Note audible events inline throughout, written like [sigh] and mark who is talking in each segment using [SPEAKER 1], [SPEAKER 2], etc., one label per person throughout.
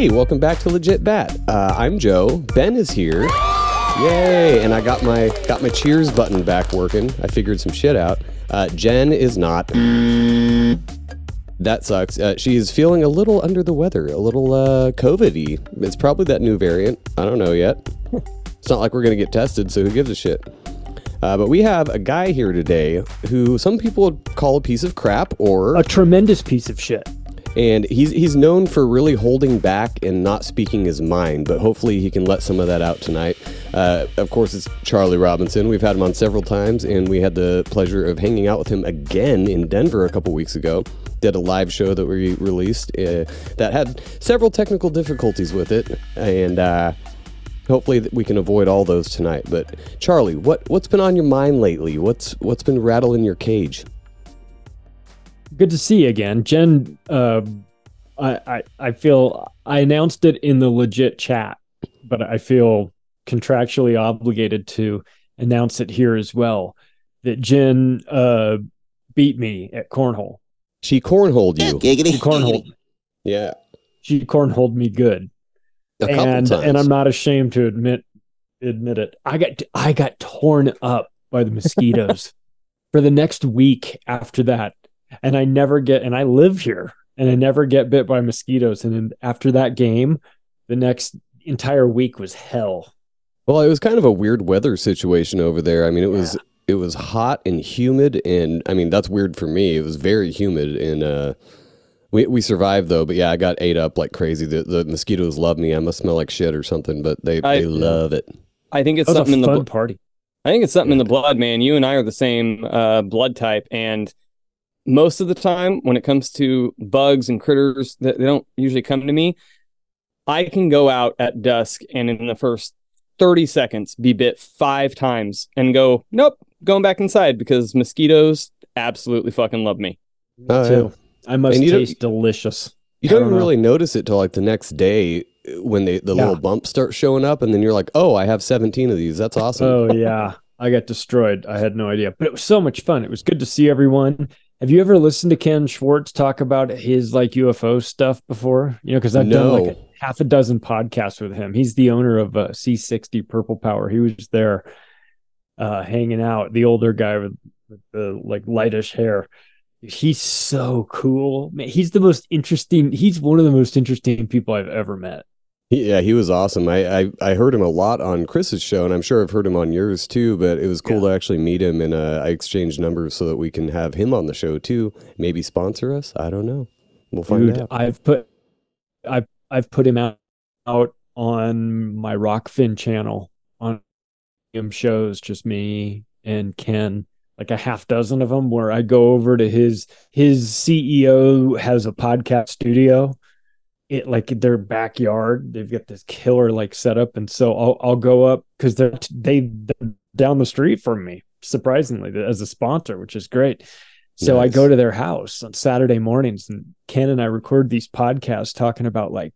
[SPEAKER 1] Hey, welcome back to Legit Bat. Uh, I'm Joe. Ben is here. Yay! And I got my got my cheers button back working. I figured some shit out. Uh, Jen is not. That sucks. Uh, she's feeling a little under the weather, a little uh, COVID-y. It's probably that new variant. I don't know yet. it's not like we're gonna get tested, so who gives a shit? Uh, but we have a guy here today who some people would call a piece of crap, or
[SPEAKER 2] A tremendous piece of shit.
[SPEAKER 1] And he's he's known for really holding back and not speaking his mind. But hopefully he can let some of that out tonight. Uh, of course, it's Charlie Robinson. We've had him on several times, and we had the pleasure of hanging out with him again in Denver a couple weeks ago. Did a live show that we released uh, that had several technical difficulties with it, and. Uh, hopefully we can avoid all those tonight. But Charlie, what what's been on your mind lately? What's what's been rattling your cage?
[SPEAKER 2] Good to see you again, Jen. Uh, I, I I feel I announced it in the legit chat, but I feel contractually obligated to announce it here as well. That Jen uh, beat me at cornhole.
[SPEAKER 1] She cornholed you.
[SPEAKER 2] She cornholed.
[SPEAKER 1] Yeah,
[SPEAKER 2] She cornholed me good.
[SPEAKER 1] a couple
[SPEAKER 2] and
[SPEAKER 1] times.
[SPEAKER 2] and I'm not ashamed to admit admit it. I got I got torn up by the mosquitoes [laughs] for the next week after that, and I never get and I live here and I never get bit by mosquitoes. And then after that game, the next entire week was hell.
[SPEAKER 1] Well, it was kind of a weird weather situation over there. I mean, it was it was hot and humid, and I mean that's weird for me. It was very humid, and uh, we we survived though. But yeah, I got ate up like crazy. The, the mosquitoes love me. I must smell like shit or something, but they
[SPEAKER 3] I-
[SPEAKER 1] they love it.
[SPEAKER 3] I think it's
[SPEAKER 2] That was
[SPEAKER 3] something
[SPEAKER 2] a
[SPEAKER 3] in the
[SPEAKER 2] fun
[SPEAKER 3] bl-
[SPEAKER 2] party.
[SPEAKER 3] I think it's something in the blood, man. You and I are the same uh, blood type, and most of the time, when it comes to bugs and critters, that they don't usually come to me. I can go out at dusk and in the first thirty seconds be bit five times and go, nope, going back inside because mosquitoes absolutely fucking love me.
[SPEAKER 1] Oh,
[SPEAKER 2] too. I must
[SPEAKER 1] And you
[SPEAKER 2] taste delicious.
[SPEAKER 1] You
[SPEAKER 2] I
[SPEAKER 1] don't
[SPEAKER 2] don't
[SPEAKER 1] even really notice it till like the next day uh, when they the
[SPEAKER 2] Yeah.
[SPEAKER 1] little bumps start showing up, and then you're like, oh, I have 17 of these. That's awesome.
[SPEAKER 2] Oh yeah, I got destroyed. I had no idea, but it was so much fun. It was good to see everyone. Have you ever listened to Ken Schwartz talk about his like UFO stuff before? You know, because I've done like a half a dozen podcasts with him. He's the owner of uh, C60 Purple Power. He was there uh, hanging out. The older guy with, with the like lightish hair. He's so cool. Man, he's the most interesting. He's one of the most interesting people I've ever met.
[SPEAKER 1] Yeah, he was awesome. I, I I heard him a lot on Chris's show, and I'm sure I've heard him on yours too. But it was cool to actually meet him, and uh, I exchanged numbers so that we can have him on the show too. Maybe sponsor us. I don't know. We'll find
[SPEAKER 2] Dude,
[SPEAKER 1] out.
[SPEAKER 2] I've put I've I've put him out out on my Rokfin channel on him shows, just me and Ken, like a half dozen of them, where I go over to his his CEO has a podcast studio. It like their backyard. They've got this killer like setup, and so I'll I'll go up because they're they they're down the street from me, surprisingly, as a sponsor, which is great. So I go to their house on Saturday mornings, and Ken and I record these podcasts talking about like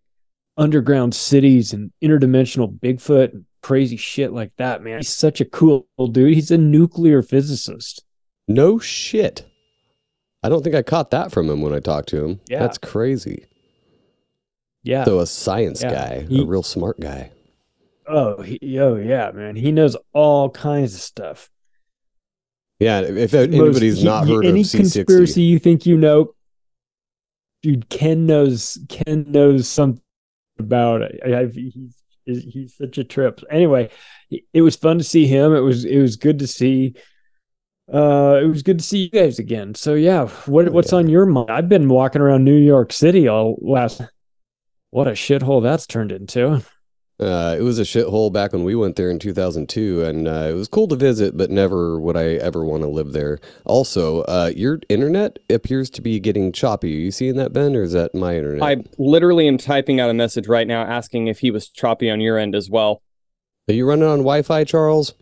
[SPEAKER 2] underground cities and interdimensional Bigfoot and crazy shit like that. Man, he's such a cool dude. He's a nuclear physicist.
[SPEAKER 1] No shit. I don't think I caught that from him when I talked to him.
[SPEAKER 2] Yeah.
[SPEAKER 1] That's crazy.
[SPEAKER 2] Yeah.
[SPEAKER 1] So a science
[SPEAKER 2] Yeah.
[SPEAKER 1] guy, a real smart guy.
[SPEAKER 2] oh, he, oh yeah, man. He knows all kinds of stuff.
[SPEAKER 1] Yeah. If anybody's
[SPEAKER 2] he-
[SPEAKER 1] not
[SPEAKER 2] he-
[SPEAKER 1] heard
[SPEAKER 2] any
[SPEAKER 1] of C60,
[SPEAKER 2] conspiracy you think you know, dude, Ken knows. Ken knows something about it. I, I've, he's he's such a trip. Anyway, it was fun to see him. It was it was good to see. Uh, it was good to see you guys again. So yeah, what
[SPEAKER 1] Oh,
[SPEAKER 2] what's
[SPEAKER 1] yeah.
[SPEAKER 2] on your mind? I've been walking around New York City all last. What a shithole that's turned into.
[SPEAKER 1] Uh, it was a shithole back when we went there in 2002, and uh, it was cool to visit, but never would I ever want to live there. Also, uh, your internet appears to be getting choppy. Are you seeing that, Ben, or is that my internet?
[SPEAKER 3] I literally am typing out a message right now asking if he was choppy on your end as well.
[SPEAKER 1] Are you running on Wi-Fi, Charles?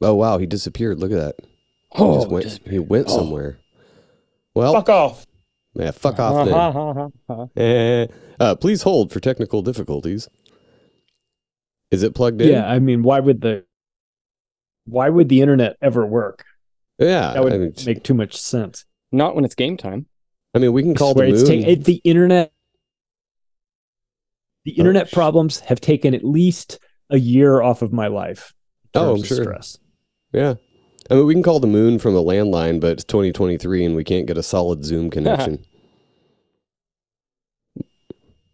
[SPEAKER 1] Oh wow, he disappeared. Look at that. He
[SPEAKER 3] Oh,
[SPEAKER 1] just went.
[SPEAKER 3] just-
[SPEAKER 1] He went
[SPEAKER 3] oh.
[SPEAKER 1] somewhere. Well,
[SPEAKER 3] fuck off.
[SPEAKER 1] yeah, fuck off [laughs] then. [laughs] Uh, please hold for technical difficulties. Is it plugged in?
[SPEAKER 2] Yeah, I mean, why would the why would the internet ever work?
[SPEAKER 1] Yeah.
[SPEAKER 2] That would
[SPEAKER 1] I mean,
[SPEAKER 2] make too much sense.
[SPEAKER 3] Not when it's game time.
[SPEAKER 1] I mean, we can call
[SPEAKER 2] Swear,
[SPEAKER 1] the
[SPEAKER 2] it's
[SPEAKER 1] moon.
[SPEAKER 2] ta- it- the internet The internet problems have taken at least a year off of my life.
[SPEAKER 1] Oh, I'm sure.
[SPEAKER 2] Stress.
[SPEAKER 1] Yeah. I mean, we can call the moon from a landline, but it's 2023 and we can't get a solid Zoom connection. [laughs]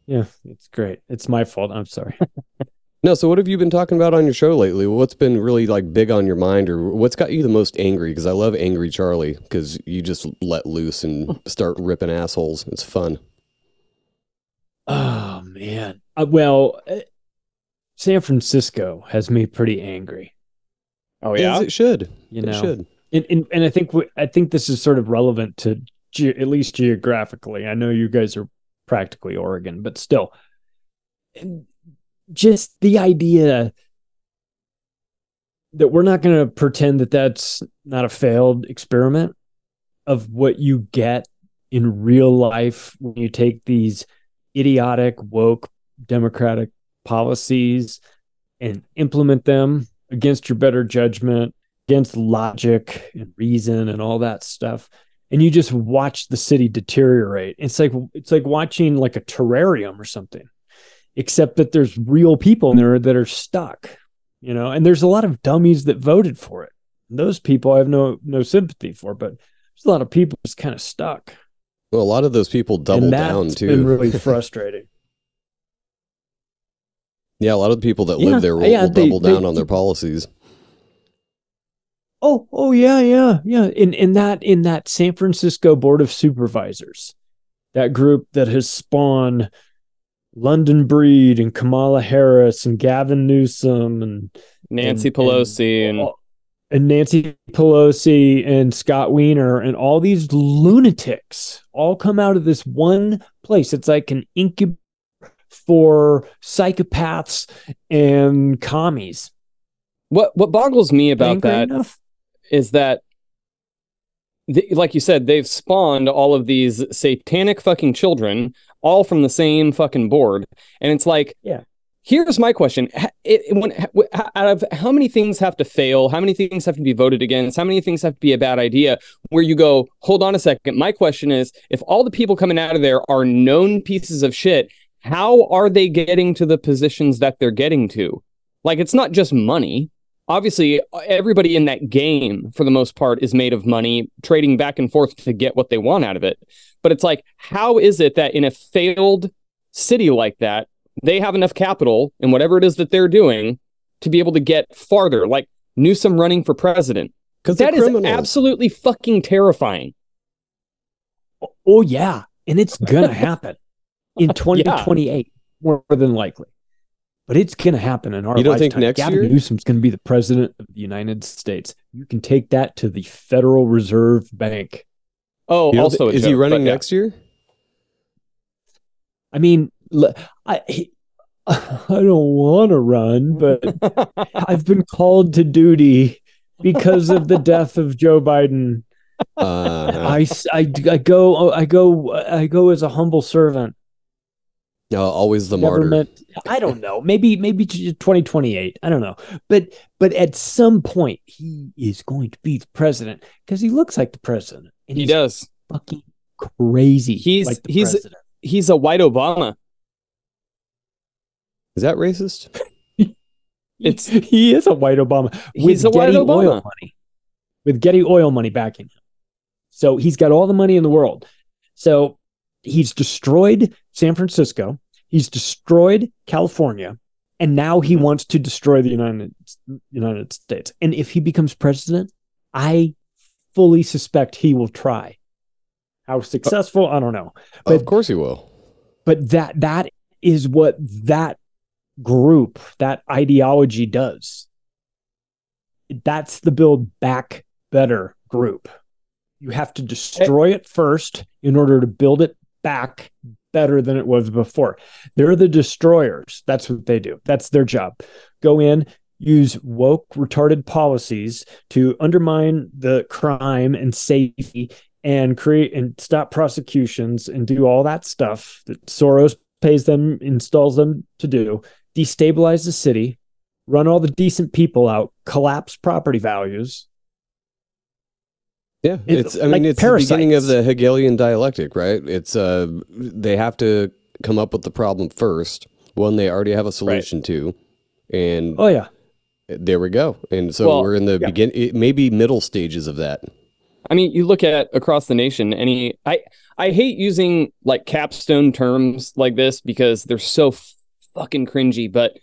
[SPEAKER 2] Yeah, it's great. It's my fault. I'm sorry. [laughs]
[SPEAKER 1] no, so what have you been talking about on your show lately? What's been really like big on your mind or what's got you the most angry? Because I love Angry Charlie because you just let loose and [laughs] start ripping assholes. It's fun.
[SPEAKER 2] Oh man. Uh, well, uh, San Francisco has me pretty angry.
[SPEAKER 3] Oh
[SPEAKER 1] As
[SPEAKER 3] yeah.
[SPEAKER 1] it should.
[SPEAKER 2] You
[SPEAKER 1] It should.
[SPEAKER 2] and, and and I think we, I think this is sort of relevant to ge- at least geographically. I know you guys are practically Oregon, but still, just the idea that we're not going to pretend that that's not a failed experiment of what you get in real life when you take these idiotic woke democratic policies and implement them against your better judgment against logic and reason and all that stuff and you just watch the city deteriorate it's like it's like watching like a terrarium or something except that there's real people in there that are stuck you know and there's a lot of dummies that voted for it those people i have no no sympathy for but there's a lot of people just kind of stuck
[SPEAKER 1] Well, a lot of those people double down too.
[SPEAKER 2] been really frustrating [laughs] [laughs]
[SPEAKER 1] yeah, a lot of the people that
[SPEAKER 2] Yeah,
[SPEAKER 1] live there will,
[SPEAKER 2] yeah,
[SPEAKER 1] will
[SPEAKER 2] they-
[SPEAKER 1] double down
[SPEAKER 2] they-
[SPEAKER 1] on their policies.
[SPEAKER 2] Oh, oh yeah, yeah, yeah. In in that in that San Francisco Board of Supervisors, that group that has spawned London Breed and Kamala Harris and Gavin Newsom and
[SPEAKER 3] Nancy
[SPEAKER 2] and-
[SPEAKER 3] Pelosi and,
[SPEAKER 2] and Nancy Pelosi and Scott Wiener and all these lunatics all come out of this one place. It's like an incubator for psychopaths and commies.
[SPEAKER 3] what what boggles me about
[SPEAKER 2] Angry
[SPEAKER 3] that
[SPEAKER 2] enough?
[SPEAKER 3] Is that th- like you said they've spawned all of these satanic fucking children all from the same fucking board. And it's like
[SPEAKER 2] Yeah.
[SPEAKER 3] here's my question. It, when, ha- w- h- out of how many things have to fail? How many things have to be voted against? How many things have to be a bad idea? Where you go hold on a second. My question is if all the people coming out of there are known pieces of shit how are they getting to the positions that they're getting to? Like it's not just money obviously everybody in that game for the most part is made of money trading back and forth to get what they want out of it. But it's like how is it that in a failed city like that they have enough capital in whatever it is that they're doing to be able to get farther? Like Newsom running for president.
[SPEAKER 1] Because
[SPEAKER 3] that is absolutely fucking terrifying.
[SPEAKER 2] Oh yeah, and it's gonna [laughs] happen in 2028, more than likely. But it's gonna happen in our
[SPEAKER 1] You don't think next
[SPEAKER 2] Gavin
[SPEAKER 1] year?
[SPEAKER 2] Newsom's gonna be the president of the United States. You can take that to the Federal Reserve Bank.
[SPEAKER 3] oh
[SPEAKER 1] You don't
[SPEAKER 3] also
[SPEAKER 1] thi-
[SPEAKER 3] a
[SPEAKER 1] is he running
[SPEAKER 3] but yeah.
[SPEAKER 1] next year?
[SPEAKER 2] I mean, I he- [laughs] I don't want to run, but [laughs] I've been called to duty because of the death of Joe Biden.
[SPEAKER 1] Uh,
[SPEAKER 2] I, s- I, I go I go I go as a humble servant.
[SPEAKER 1] No, always the
[SPEAKER 2] never
[SPEAKER 1] martyr.
[SPEAKER 2] i don't know. Maybe maybe 2028 i don't know. But but at some point he is going to be the president because he looks like the president and
[SPEAKER 3] he does.
[SPEAKER 2] fucking crazy
[SPEAKER 3] He's-
[SPEAKER 2] like the
[SPEAKER 3] he's-
[SPEAKER 2] president.
[SPEAKER 3] he's a white obama.
[SPEAKER 1] Is that racist? [laughs]
[SPEAKER 3] it's-
[SPEAKER 2] he, he is a white obama with
[SPEAKER 3] He's a white
[SPEAKER 2] getty
[SPEAKER 3] Obama.
[SPEAKER 2] oil money with getty oil money backing him. So he's got all the money in the world. So he's destroyed san francisco he's destroyed california and now he wants to destroy the United United States. And if he becomes president, I fully suspect he will try. How successful, I don't know. But-
[SPEAKER 1] of course he will.
[SPEAKER 2] But that that is what that group, that ideology does. That's the build back better group. You have to destroy it first in order to build it back better than it was before. They're the destroyers. That's what they do. That's their job. Go in, use woke, retarded policies to undermine the crime and safety and create and stop prosecutions and do all that stuff that Soros pays them, installs them to do, destabilize the city, run all the decent people out, collapse property values.
[SPEAKER 1] Yeah,
[SPEAKER 2] It's
[SPEAKER 1] it's. I mean,
[SPEAKER 2] like
[SPEAKER 1] it's the beginning of the Hegelian dialectic, right? It's uh, they have to come up with the problem first, one they already have a solution to, and
[SPEAKER 2] Oh yeah.
[SPEAKER 1] there we go. And so
[SPEAKER 3] Well,
[SPEAKER 1] we're in the
[SPEAKER 2] yeah.
[SPEAKER 1] begin, maybe middle stages of that.
[SPEAKER 3] I mean, you look at across the nation, any I I hate using like capstone terms like this because they're so fucking cringy, but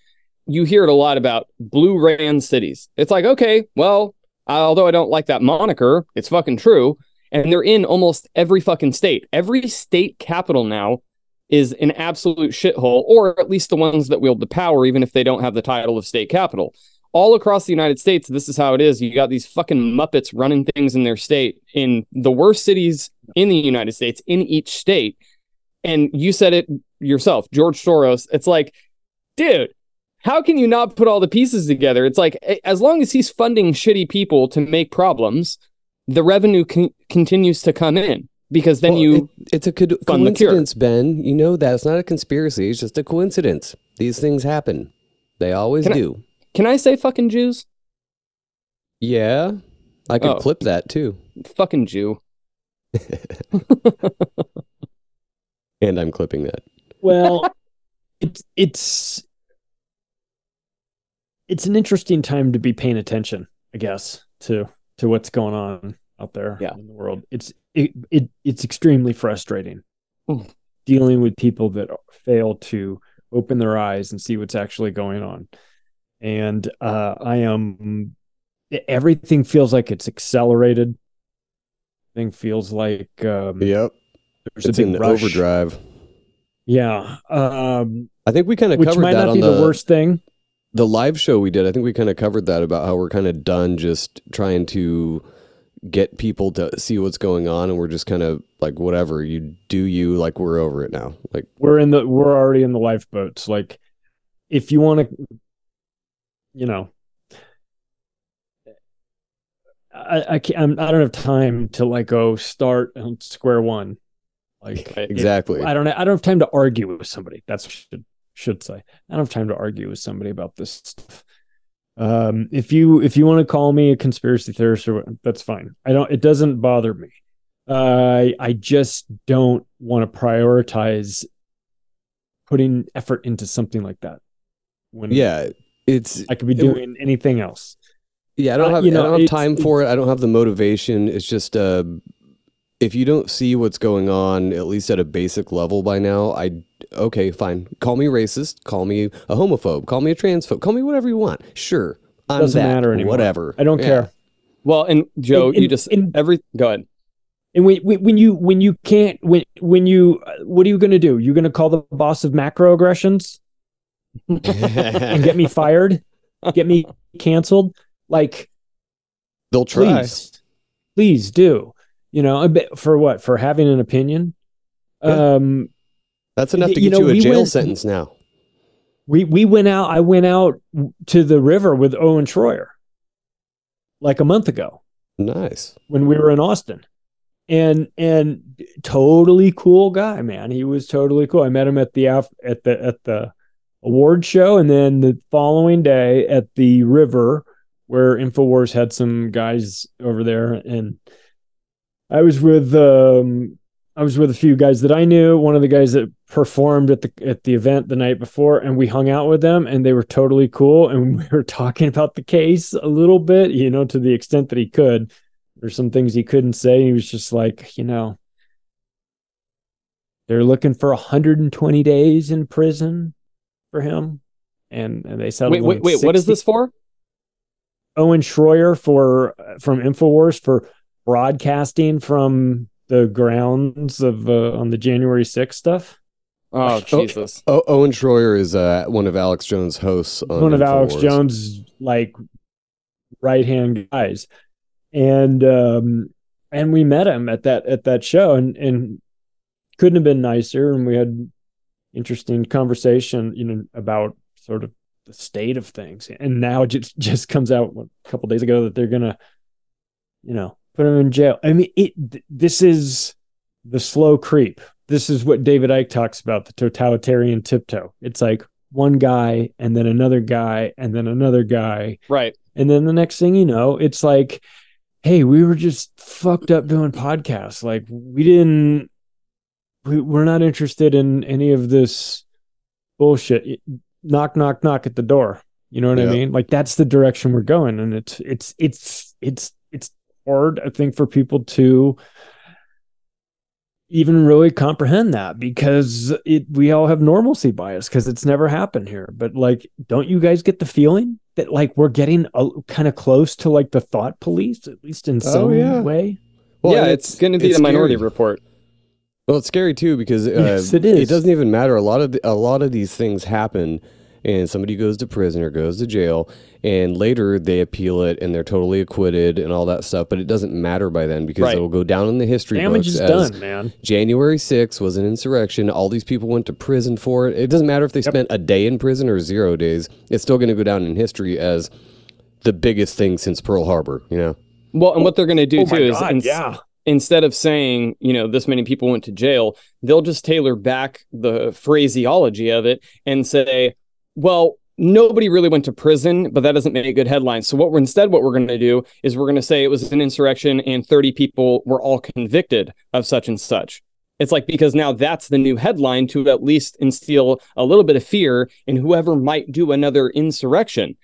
[SPEAKER 3] you hear it a lot about blue ran cities. It's like, okay, well, Uh, although I don't like that moniker, it's fucking true. And they're in almost every fucking state. Every state capital now is an absolute shithole, or at least the ones that wield the power, even if they don't have the title of state capital all across the United States, this is how it is. You got these fucking Muppets running things in their state in the worst cities in the United States, in each state. And you said it yourself, George Soros. It's like, dude, how can you not put all the pieces together? It's like, as long as he's funding shitty people to make problems, the revenue con- continues to come in because then
[SPEAKER 1] Well,
[SPEAKER 3] you.
[SPEAKER 1] it- it's a co-
[SPEAKER 3] fund the cure.
[SPEAKER 1] coincidence, Ben. You know that it's not a conspiracy. It's just a coincidence. These things happen. They always
[SPEAKER 3] Can I-
[SPEAKER 1] do.
[SPEAKER 3] can I say fucking Jews?
[SPEAKER 1] Yeah, I could
[SPEAKER 3] Oh.
[SPEAKER 1] clip that too.
[SPEAKER 3] Fucking Jew. [laughs] [laughs]
[SPEAKER 1] And I'm clipping that.
[SPEAKER 2] Well, it's it's it's an interesting time to be paying attention, I guess, to to what's going on out there
[SPEAKER 3] Yeah.
[SPEAKER 2] in the world. It's it, it it's extremely frustrating
[SPEAKER 3] Mm.
[SPEAKER 2] dealing with people that fail to open their eyes and see what's actually going on. And uh, I am everything feels like it's accelerated. Thing feels like um,
[SPEAKER 1] Yep,
[SPEAKER 2] there's
[SPEAKER 1] it's
[SPEAKER 2] a big
[SPEAKER 1] in
[SPEAKER 2] rush.
[SPEAKER 1] overdrive.
[SPEAKER 2] Yeah, um,
[SPEAKER 1] I think we kind of
[SPEAKER 2] which
[SPEAKER 1] covered
[SPEAKER 2] might
[SPEAKER 1] that
[SPEAKER 2] not
[SPEAKER 1] on
[SPEAKER 2] be
[SPEAKER 1] the,
[SPEAKER 2] the worst thing.
[SPEAKER 1] The live show we did. I think we kind of covered that about how we're kind of done just trying to get people to see what's going on, and we're just kind of like whatever you do, you like we're over it now. Like
[SPEAKER 2] we're in the we're already in the lifeboats like if you want to you know i i can't I'm, i don't have time to like go start on square one like
[SPEAKER 1] exactly.
[SPEAKER 2] i don't i don't have time to argue with somebody that's should say i don't have time to argue with somebody about this stuff um if you if you want to call me a conspiracy theorist or that's fine i don't it doesn't bother me uh, I I just don't want to prioritize putting effort into something like that. When
[SPEAKER 1] yeah, it's
[SPEAKER 2] I could be
[SPEAKER 1] it-
[SPEAKER 2] doing anything else.
[SPEAKER 1] Yeah, I don't
[SPEAKER 2] Uh,
[SPEAKER 1] have
[SPEAKER 2] you
[SPEAKER 1] I don't have time for it. I don't have the motivation. It's just uh if you don't see what's going on at least at a basic level by now, I okay, fine. Call me racist, call me a homophobe, call me a transphobe, call me whatever you want. Sure. I'm
[SPEAKER 2] Doesn't
[SPEAKER 1] that,
[SPEAKER 2] matter anymore.
[SPEAKER 1] Whatever.
[SPEAKER 2] I don't
[SPEAKER 1] Yeah.
[SPEAKER 2] care.
[SPEAKER 3] Well, and Joe,
[SPEAKER 2] And-
[SPEAKER 3] you just
[SPEAKER 2] and-
[SPEAKER 3] every go ahead.
[SPEAKER 2] And when when when you when you can't when when you what are you going to do? You're going to call the boss of macroaggressions [laughs] and get me fired, get me canceled? Like
[SPEAKER 1] They'll try.
[SPEAKER 2] please, please do. You know, a bit for what? For having an opinion.
[SPEAKER 1] Yeah.
[SPEAKER 2] Um,
[SPEAKER 1] That's enough to
[SPEAKER 2] you
[SPEAKER 1] get
[SPEAKER 2] know,
[SPEAKER 1] you a
[SPEAKER 2] we
[SPEAKER 1] jail
[SPEAKER 2] went-
[SPEAKER 1] sentence now.
[SPEAKER 2] we we went out. I went out to the river with Owen Shroyer, like a month ago
[SPEAKER 1] Nice.
[SPEAKER 2] when we were in Austin, and and totally cool guy, man. He was totally cool. I met him at the af- at the at the award show, and then the following day at the river where Infowars had some guys over there, and I was with um I was with a few guys that I knew. One of the guys that performed at the at the event the night before, and we hung out with them, and they were totally cool. And [laughs] we were talking about the case a little bit, you know, to the extent that he could. There's some things he couldn't say. He was just like, you know, they're looking for 120 days in prison for him, and and they settled.
[SPEAKER 3] Wait, wait, wait. What is this for?
[SPEAKER 2] Owen Shroyer for from Infowars for broadcasting from the grounds of uh, on the January 6th stuff.
[SPEAKER 3] Oh,
[SPEAKER 1] Oh,
[SPEAKER 3] Jesus.
[SPEAKER 1] O- Owen Shroyer is uh, one of Alex Jones' hosts on
[SPEAKER 2] One of Alex
[SPEAKER 1] Infowars.
[SPEAKER 2] Jones' like right hand guys, and um, and we met him at that at that show, and and couldn't have been nicer, and we had interesting conversation, you know, about sort of the state of things, and now it just just comes out a couple days ago that they're gonna, you know, put him in jail. I mean, it. This is the slow creep. This is what David Icke talks about the totalitarian tiptoe. It's like one guy and then another guy and then another guy.
[SPEAKER 3] Right.
[SPEAKER 2] And then the next thing you know, it's like, hey, we were just fucked up doing podcasts. Like we didn't, we, we're not interested in any of this bullshit. Knock, knock, knock at the door. You know what
[SPEAKER 1] Yeah.
[SPEAKER 2] I mean? Like that's the direction we're going, and it's it's it's it's it's hard, I think, for people to even really comprehend that because it we all have normalcy bias because it's never happened here. But like, don't you guys get the feeling that like we're getting a, kind of close to like the thought police, at least in
[SPEAKER 1] Oh,
[SPEAKER 2] some
[SPEAKER 1] yeah.
[SPEAKER 2] way?
[SPEAKER 1] Well,
[SPEAKER 3] yeah,
[SPEAKER 1] and
[SPEAKER 3] it's, going to be
[SPEAKER 1] it's
[SPEAKER 3] the Minority
[SPEAKER 1] scary.
[SPEAKER 3] Report.
[SPEAKER 1] Well, it's scary too because uh,
[SPEAKER 2] Yes, it is.
[SPEAKER 1] It doesn't even matter. A lot of the, a lot of these things happen, and somebody goes to prison or goes to jail, and later they appeal it and they're totally acquitted and all that stuff. But it doesn't matter by then because
[SPEAKER 3] Right.
[SPEAKER 1] it will go down in the history
[SPEAKER 2] Damage
[SPEAKER 1] books
[SPEAKER 2] is
[SPEAKER 1] as
[SPEAKER 2] done, man.
[SPEAKER 1] January 6th was an insurrection. All these people went to prison for it. It doesn't matter if they spent a day in prison or zero days. It's still going to go down in history as the biggest thing since Pearl Harbor. You know.
[SPEAKER 3] Well, and what they're going to do
[SPEAKER 2] Oh
[SPEAKER 3] too
[SPEAKER 2] my
[SPEAKER 3] is ins-
[SPEAKER 2] yeah.
[SPEAKER 3] instead of saying, you know, this many people went to jail, they'll just tailor back the phraseology of it and say, well, nobody really went to prison, but that doesn't make a good headlines. So what we're instead what we're going to do is we're going to say it was an insurrection and 30 people were all convicted of such and such. It's like because now that's the new headline to at least instill a little bit of fear in whoever might do another insurrection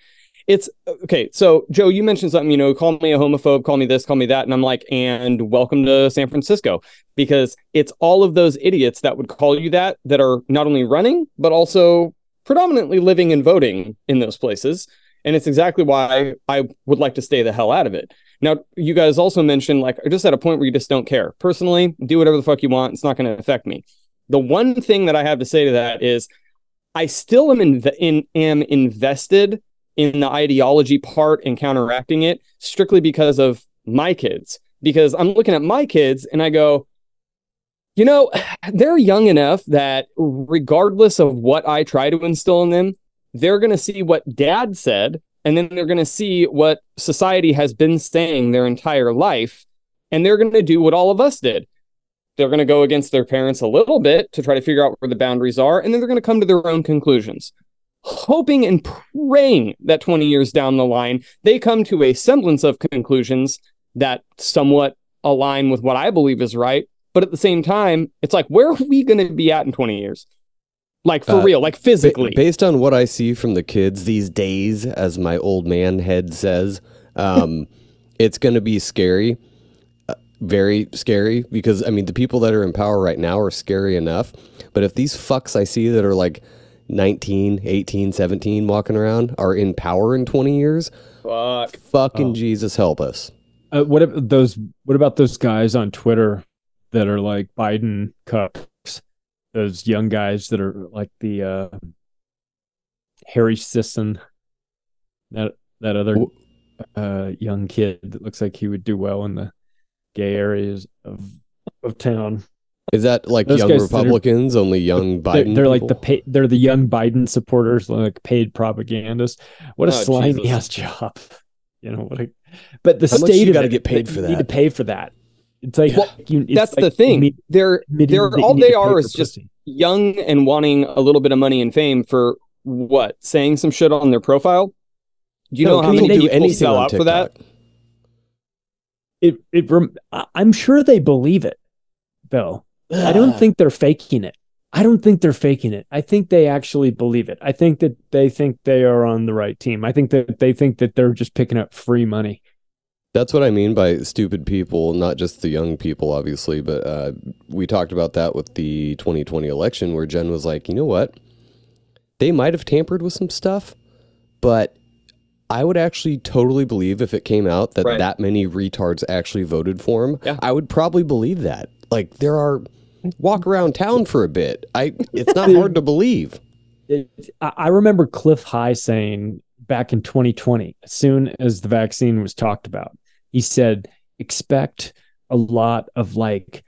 [SPEAKER 3] it's okay. So, Joe, you mentioned something, you know, call me a homophobe, call me this, call me that. And I'm like, and welcome to San Francisco, because it's all of those idiots that would call you that that are not only running, but also predominantly living and voting in those places. And it's exactly why I would like to stay the hell out of it. Now, you guys also mentioned, like, just at a point where you just don't care. Personally, do whatever the fuck you want. It's not going to affect me. The one thing that I have to say to that is I still am, in, in, am invested in the ideology part and counteracting it strictly because of my kids. Because I'm looking at my kids and I go, you know, [sighs] they're young enough that regardless of what I try to instill in them, they're going to see what dad said. And then they're going to see what society has been saying their entire life. And they're going to do what all of us did. They're going to go against their parents a little bit to try to figure out where the boundaries are. And then they're going to come to their own conclusions hoping and praying that 20 years down the line, they come to a semblance of conclusions that somewhat align with what I believe is right. But at the same time, it's like, where are we going to be at in 20 years? Like for
[SPEAKER 1] Uh,
[SPEAKER 3] real, like
[SPEAKER 1] Ba-
[SPEAKER 3] physically.
[SPEAKER 1] based on what I see from the kids these days, as my old man head says, um, [laughs] it's going to be scary, uh, very scary. Because I mean, the people that are in power right now are scary enough. But if these fucks I see that are like 19, 18, 17 walking around are in power in 20 years,
[SPEAKER 3] Fuck.
[SPEAKER 1] fucking
[SPEAKER 2] Oh.
[SPEAKER 1] Jesus help us.
[SPEAKER 2] Uh, what ab- those? What about those guys on Twitter that are like Biden cucks? Those young guys that are like the uh, Harry Sisson, that that other uh, young kid that looks like he would do well in the gay areas of of town.
[SPEAKER 1] Is that like
[SPEAKER 2] Those
[SPEAKER 1] young
[SPEAKER 2] that are-
[SPEAKER 1] Republicans, only young
[SPEAKER 2] They're,
[SPEAKER 1] Biden?
[SPEAKER 2] they're like the pay, they're the young Biden supporters, like paid propagandists. What a
[SPEAKER 3] Oh,
[SPEAKER 2] slimy
[SPEAKER 3] Jesus.
[SPEAKER 2] ass job, [laughs] you know. What a, but the
[SPEAKER 1] How
[SPEAKER 2] state
[SPEAKER 1] you gotta get paid
[SPEAKER 2] that
[SPEAKER 1] for
[SPEAKER 2] you Need to pay for that. It's like
[SPEAKER 3] Well,
[SPEAKER 2] you, it's
[SPEAKER 3] That's
[SPEAKER 2] like
[SPEAKER 3] the thing.
[SPEAKER 2] admit-
[SPEAKER 3] They're
[SPEAKER 2] admitting
[SPEAKER 3] they're all they are is just
[SPEAKER 2] pussy.
[SPEAKER 3] young and wanting a little bit of money and fame for what? Saying some shit on their profile. Do you
[SPEAKER 1] No,
[SPEAKER 3] know how
[SPEAKER 1] people
[SPEAKER 3] many
[SPEAKER 1] do
[SPEAKER 3] people
[SPEAKER 1] anything
[SPEAKER 3] sell out for that?
[SPEAKER 2] It it I'm sure they believe it, though. I don't think they're faking it. I don't think they're faking it. I think they actually believe it. I think that they think they are on the right team. I think that they think that they're just picking up free money.
[SPEAKER 1] That's what I mean by stupid people, not just the young people, obviously, but uh, we talked about that with the 2020 election where Jen was like, you know what? They might have tampered with some stuff, but I would actually totally believe if it came out that
[SPEAKER 3] Right.
[SPEAKER 1] that many retards actually voted for him.
[SPEAKER 3] Yeah.
[SPEAKER 1] I would probably believe that. Like, there are walk around town for a bit. I It's not [laughs] hard to believe.
[SPEAKER 2] It, I I remember Cliff High saying back in 2020, as soon as the vaccine was talked about, he said, expect a lot of like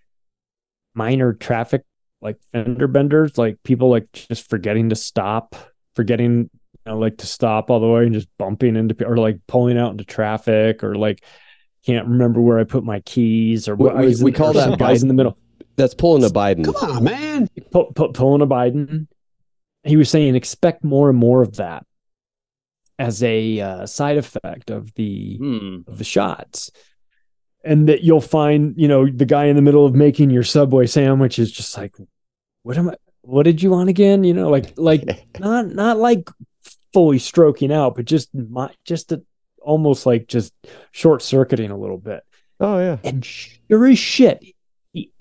[SPEAKER 2] minor traffic, like fender benders, like people like just forgetting to stop, forgetting, you know, like to stop all the way and just bumping into, or like pulling out into traffic, or like can't remember where I put my keys, or what I
[SPEAKER 1] we- we call that
[SPEAKER 2] some guys in the middle
[SPEAKER 1] That's pulling a Biden.
[SPEAKER 4] Come on, man.
[SPEAKER 2] pu- pu- pulling a Biden. He was saying expect more and more of that as a uh, side effect of the
[SPEAKER 3] Hmm.
[SPEAKER 2] of the shots, and that you'll find you know the guy in the middle of making your Subway sandwich is just like, what am I? what did you want again? You know, like like [laughs] not not like fully stroking out, but just my just a, almost like just short circuiting a little bit.
[SPEAKER 1] Oh yeah.
[SPEAKER 2] And sure as shit,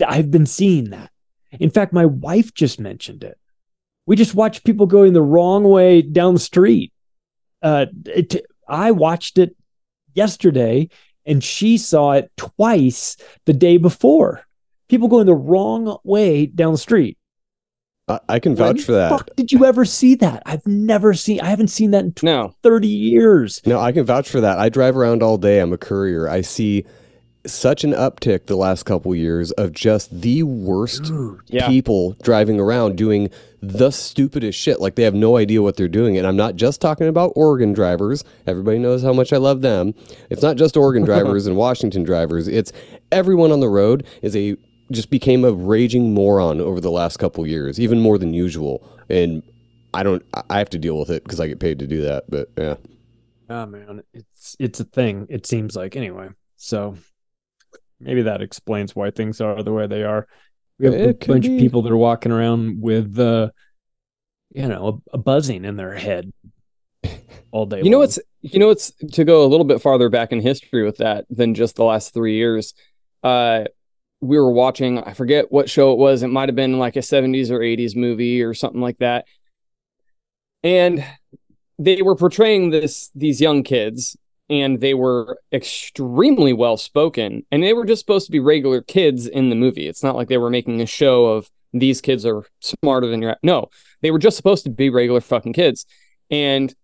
[SPEAKER 2] I've been seeing that. In fact, my wife just mentioned it. We just watched people going the wrong way down the street. Uh, it, I watched it yesterday, and she saw it twice the day before. People going the wrong way down the street.
[SPEAKER 1] I, I can vouch
[SPEAKER 2] When
[SPEAKER 1] for that.
[SPEAKER 2] Fuck, did you ever see that? I've never seen. I haven't seen that in tw-
[SPEAKER 3] No.
[SPEAKER 2] thirty years.
[SPEAKER 1] No, I can vouch for that. I drive around all day. I'm a courier. I see such an uptick the last couple years of just the worst
[SPEAKER 3] Yeah.
[SPEAKER 1] people driving around doing the stupidest shit. Like they have no idea what they're doing. And I'm not just talking about Oregon drivers. Everybody knows how much I love them. It's not just Oregon [laughs] drivers and Washington drivers. It's everyone on the road is a just became a raging moron over the last couple years, even more than usual. And I don't I- I have to deal with it because I get paid to do that. But yeah.
[SPEAKER 2] Oh man, it's it's a thing. It seems like anyway. So maybe that explains why things are the way they are. We have a
[SPEAKER 1] It could
[SPEAKER 2] bunch
[SPEAKER 1] be.
[SPEAKER 2] of people that are walking around with, uh, you know, a, a buzzing in their head [laughs] all day.
[SPEAKER 3] You know
[SPEAKER 2] long.
[SPEAKER 3] what's you know what's to go a little bit farther back in history with that than just the last three years. Uh, we were watching, I forget what show it was. It might have been like a 70s or 80s movie or something like that. And they were portraying this these young kids and they were extremely well spoken and they were just supposed to be regular kids in the movie. It's not like they were making a show of these kids are smarter than your no, they were just supposed to be regular fucking kids. And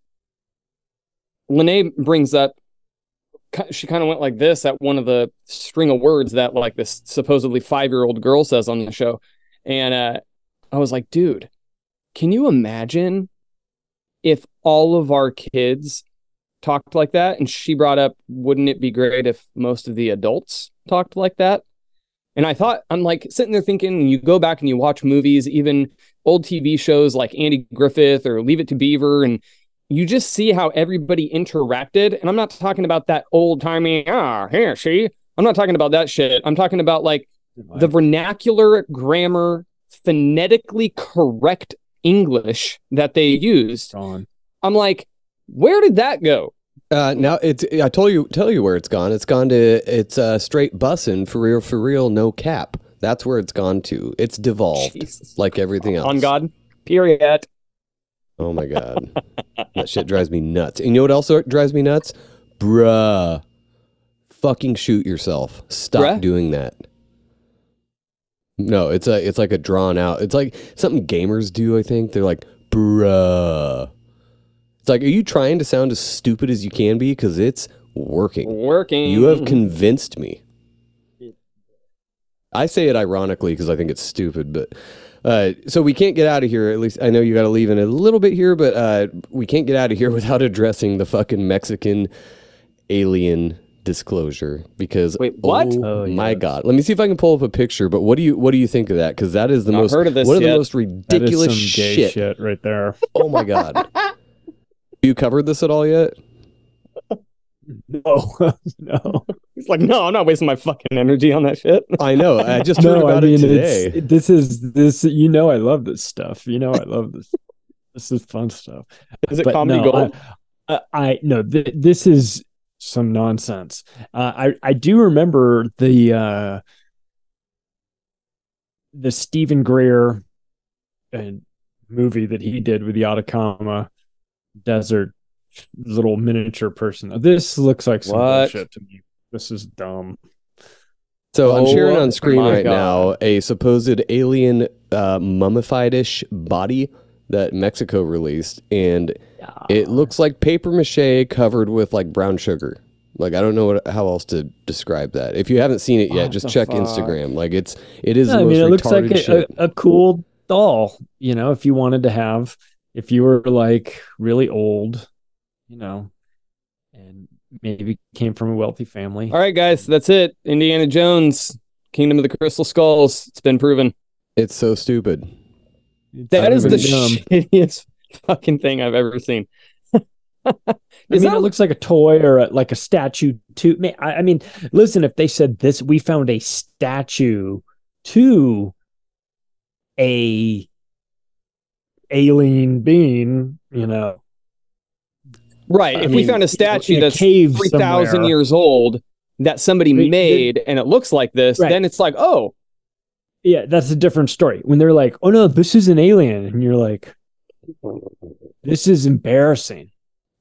[SPEAKER 3] Lene brings up she kind of went like this at one of the string of words that like this supposedly five-year-old girl says on the show and uh i was like dude can you imagine if all of our kids talked like that and she brought up wouldn't it be great if most of the adults talked like that and i thought i'm like sitting there thinking you go back and you watch movies even old tv shows like andy griffith or leave it to beaver and you just see how everybody interacted. And I'm not talking about that old timey, ah, here, see? I'm not talking about that shit. I'm talking about like the vernacular grammar, phonetically correct English that they used. I'm like, where did that go?
[SPEAKER 1] Uh, now it's I told you tell you where it's gone. It's gone to it's uh, straight bussin' for real for real no cap. That's where it's gone to. It's devolved
[SPEAKER 3] Jesus.
[SPEAKER 1] like everything else.
[SPEAKER 3] On God, period.
[SPEAKER 1] Oh my god, [laughs] that shit drives me nuts. And you know what else drives me nuts? Bruh, fucking shoot yourself. Stop
[SPEAKER 3] Bruh?
[SPEAKER 1] doing that. No, it's a it's like a drawn out. It's like something gamers do. I think they're like bruh. It's like, are you trying to sound as stupid as you can be? Because it's working.
[SPEAKER 3] Working.
[SPEAKER 1] You have convinced me. I say it ironically because I think it's stupid, but uh, so we can't get out of here. At least I know you got to leave in a little bit here, but uh, we can't get out of here [laughs] without addressing the fucking Mexican alien disclosure because
[SPEAKER 3] Wait, what?
[SPEAKER 1] Oh,
[SPEAKER 2] Oh,
[SPEAKER 1] my
[SPEAKER 2] yes.
[SPEAKER 1] god! Let me see if I can pull up a picture. But what do you what do you think of that? Because that is the
[SPEAKER 3] Not
[SPEAKER 1] most
[SPEAKER 3] heard of this
[SPEAKER 1] one of the
[SPEAKER 3] yet.
[SPEAKER 1] most
[SPEAKER 2] That is
[SPEAKER 1] ridiculous
[SPEAKER 2] some gay
[SPEAKER 1] shit.
[SPEAKER 2] shit right there.
[SPEAKER 1] Oh my god! [laughs] you covered this at all yet?
[SPEAKER 2] No, [laughs] no,
[SPEAKER 3] He's like, no, I'm not wasting my fucking energy on that shit.
[SPEAKER 1] I know. I just [laughs] heard
[SPEAKER 2] no.
[SPEAKER 1] about
[SPEAKER 2] I mean,
[SPEAKER 1] it today.
[SPEAKER 2] it's this is this. You know, I love this stuff. You know, I love this. this is fun stuff.
[SPEAKER 3] Is it
[SPEAKER 2] But
[SPEAKER 3] comedy
[SPEAKER 2] no,
[SPEAKER 3] gold?
[SPEAKER 2] I, I, I no, th- this is some nonsense. Uh, I I do remember the uh, the Steven Greer uh, movie that he did with the Atacama Desert little miniature person. This looks like some
[SPEAKER 3] What?
[SPEAKER 2] bullshit to me. This is dumb.
[SPEAKER 1] So I'm
[SPEAKER 3] Oh
[SPEAKER 1] sharing on screen right
[SPEAKER 3] God.
[SPEAKER 1] now a supposed alien uh, mummified-ish body that Mexico released, and it looks like paper mache covered with like brown sugar. Like I don't know what, how else to describe that. If you haven't seen it yet,
[SPEAKER 3] What
[SPEAKER 1] just check
[SPEAKER 3] fuck?
[SPEAKER 1] Instagram. Like it's it is
[SPEAKER 2] Yeah,
[SPEAKER 1] the
[SPEAKER 2] I mean, it looks like a, a, a cool doll. You know, if you wanted to have, if you were like really old, you know, and maybe came from a wealthy family.
[SPEAKER 3] All right, guys, that's it. Indiana Jones, Kingdom of the Crystal Skulls. It's been proven.
[SPEAKER 1] It's so stupid.
[SPEAKER 3] That is the
[SPEAKER 2] pretty dumb.
[SPEAKER 3] shittiest [laughs] fucking thing I've ever seen. [laughs]
[SPEAKER 2] I mean,
[SPEAKER 3] that-
[SPEAKER 2] it looks like a toy or a, like a statue too. Ma- I, I mean, listen, if they said this, we found a statue to a alien being, you know.
[SPEAKER 3] Right.
[SPEAKER 2] I
[SPEAKER 3] if we found a statue
[SPEAKER 2] a
[SPEAKER 3] that's
[SPEAKER 2] cave
[SPEAKER 3] 3,000 years old that somebody
[SPEAKER 2] They- they-
[SPEAKER 3] made and it looks like this,
[SPEAKER 2] Right.
[SPEAKER 3] then it's like, oh,
[SPEAKER 2] Yeah, that's a different story. When they're like, "Oh no, this is an alien," and you're like, "This is embarrassing."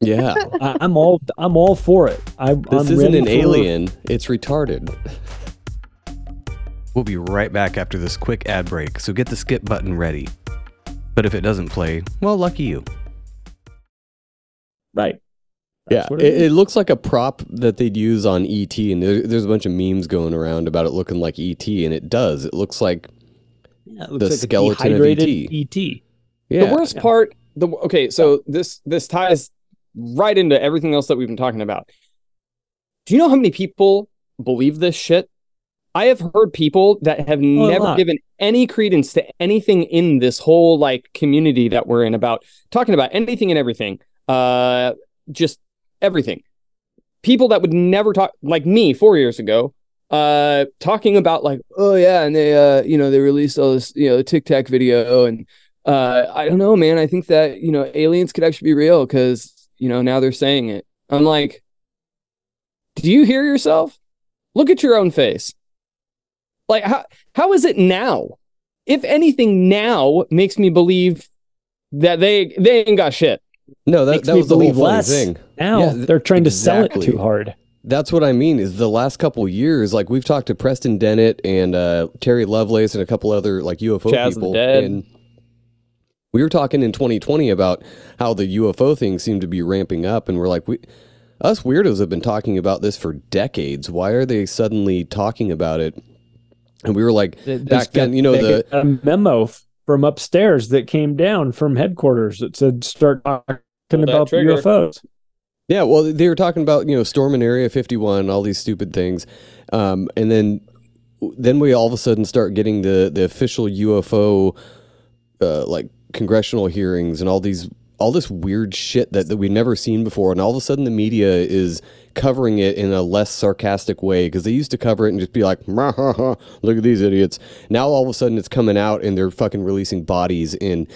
[SPEAKER 1] Yeah.
[SPEAKER 2] I, I'm all I'm all for it. I,
[SPEAKER 1] This
[SPEAKER 2] I'm
[SPEAKER 1] isn't an
[SPEAKER 2] for-
[SPEAKER 1] alien, it's retarded. We'll be right back after this quick ad break, so get the skip button ready. But if it doesn't play, well, lucky you.
[SPEAKER 2] Right.
[SPEAKER 1] Yeah,
[SPEAKER 2] That's
[SPEAKER 1] it,
[SPEAKER 2] it
[SPEAKER 1] it
[SPEAKER 2] is.
[SPEAKER 1] looks like a prop that they'd use on ET, and there, there's a bunch of memes going around about it looking like ET, and it does. It looks like
[SPEAKER 2] Yeah, it
[SPEAKER 1] the
[SPEAKER 2] looks like a
[SPEAKER 1] skeleton of ET.
[SPEAKER 2] ET.
[SPEAKER 1] yeah,
[SPEAKER 3] the worst part, the okay, so this this ties right into everything else that we've been talking about. Do you know how many people believe this shit? I have heard people that have
[SPEAKER 2] a
[SPEAKER 3] never given any credence to anything in this whole like community that we're in about talking about anything and everything. Uh just everything. People that would never talk like me 4 years ago uh talking about like oh yeah and they uh you know they released all this you know tic tac video and uh i don't know man i think that you know aliens could actually be real because you know now they're saying it i'm like do you hear yourself look at your own face like how how is it now if anything now makes me believe that they they ain't got shit
[SPEAKER 1] no, that, that was the whole
[SPEAKER 2] less.
[SPEAKER 1] thing.
[SPEAKER 2] Now
[SPEAKER 1] Yeah, th-
[SPEAKER 2] they're trying to sell it too hard.
[SPEAKER 1] That's what I mean. Is the last couple years, like we've talked to Preston Dennett and uh, Terry Lovelace and a couple other like UFO
[SPEAKER 3] Chaz the
[SPEAKER 1] people,
[SPEAKER 3] Dead.
[SPEAKER 1] and we were talking in 2020 about how the UFO thing seemed to be ramping up, and we're like, we, us weirdos have been talking about this for decades. Why are they suddenly talking about it? And we were like,
[SPEAKER 2] They- they
[SPEAKER 1] back then,
[SPEAKER 2] got-
[SPEAKER 1] you know, the
[SPEAKER 2] a memo from upstairs that came down from headquarters that said start talking about
[SPEAKER 3] trigger.
[SPEAKER 2] UFOs.
[SPEAKER 1] Yeah, well, they were talking about you know storming Area 51, all these stupid things, um, and then then we all of a sudden start getting the the official UFO uh, like congressional hearings and all these all this weird shit that, that we've never seen before, and all of a sudden the media is covering it in a less sarcastic way because they used to cover it and just be like, ha, ha, "Look at these idiots." Now all of a sudden it's coming out and they're fucking releasing bodies in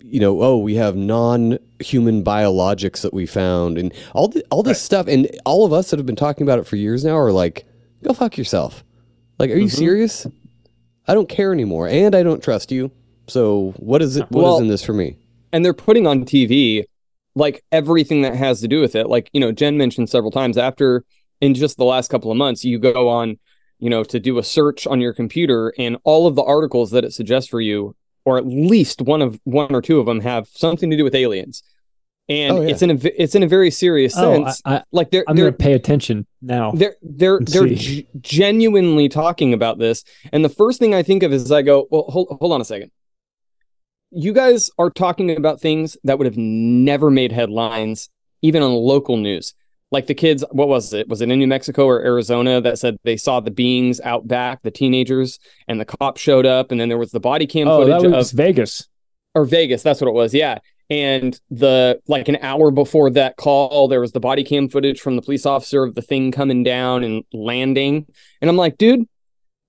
[SPEAKER 1] you know, oh, we have non-human biologics that we found, and all the, all this stuff, and all of us that have been talking about it for years now are like, go fuck yourself. Like, are you
[SPEAKER 3] Mm-hmm.
[SPEAKER 1] serious? I don't care anymore, and I don't trust you. So what is it? What is
[SPEAKER 3] Well-
[SPEAKER 1] in this for me?
[SPEAKER 3] And they're putting on TV like everything that has to do with it. Like, you know, Jen mentioned several times after in just the last couple of months, you go on, you know, to do a search on your computer and all of the articles that it suggests for you, or at least one of one or two of them have something to do with aliens. And
[SPEAKER 1] Oh, yeah.
[SPEAKER 3] it's in a it's in a very serious
[SPEAKER 2] Oh,
[SPEAKER 3] sense.
[SPEAKER 2] I,
[SPEAKER 3] like they're
[SPEAKER 2] I'm
[SPEAKER 3] they're
[SPEAKER 2] going to pay attention now.
[SPEAKER 3] they're they're they're g- genuinely talking about this and the first thing i think of is i go well hold, hold on a second you guys are talking about things that would have never made headlines even on local news like the kids what was it was it in new mexico or arizona that said they saw the beings out back the teenagers and the cop showed up and then there was the body cam
[SPEAKER 2] Oh, that
[SPEAKER 3] footage
[SPEAKER 2] was
[SPEAKER 3] of
[SPEAKER 2] Vegas.
[SPEAKER 3] or Vegas, that's what it was. Yeah. And the like an hour before that call, there was the body cam footage from the police officer of the thing coming down and landing. And I'm like, dude,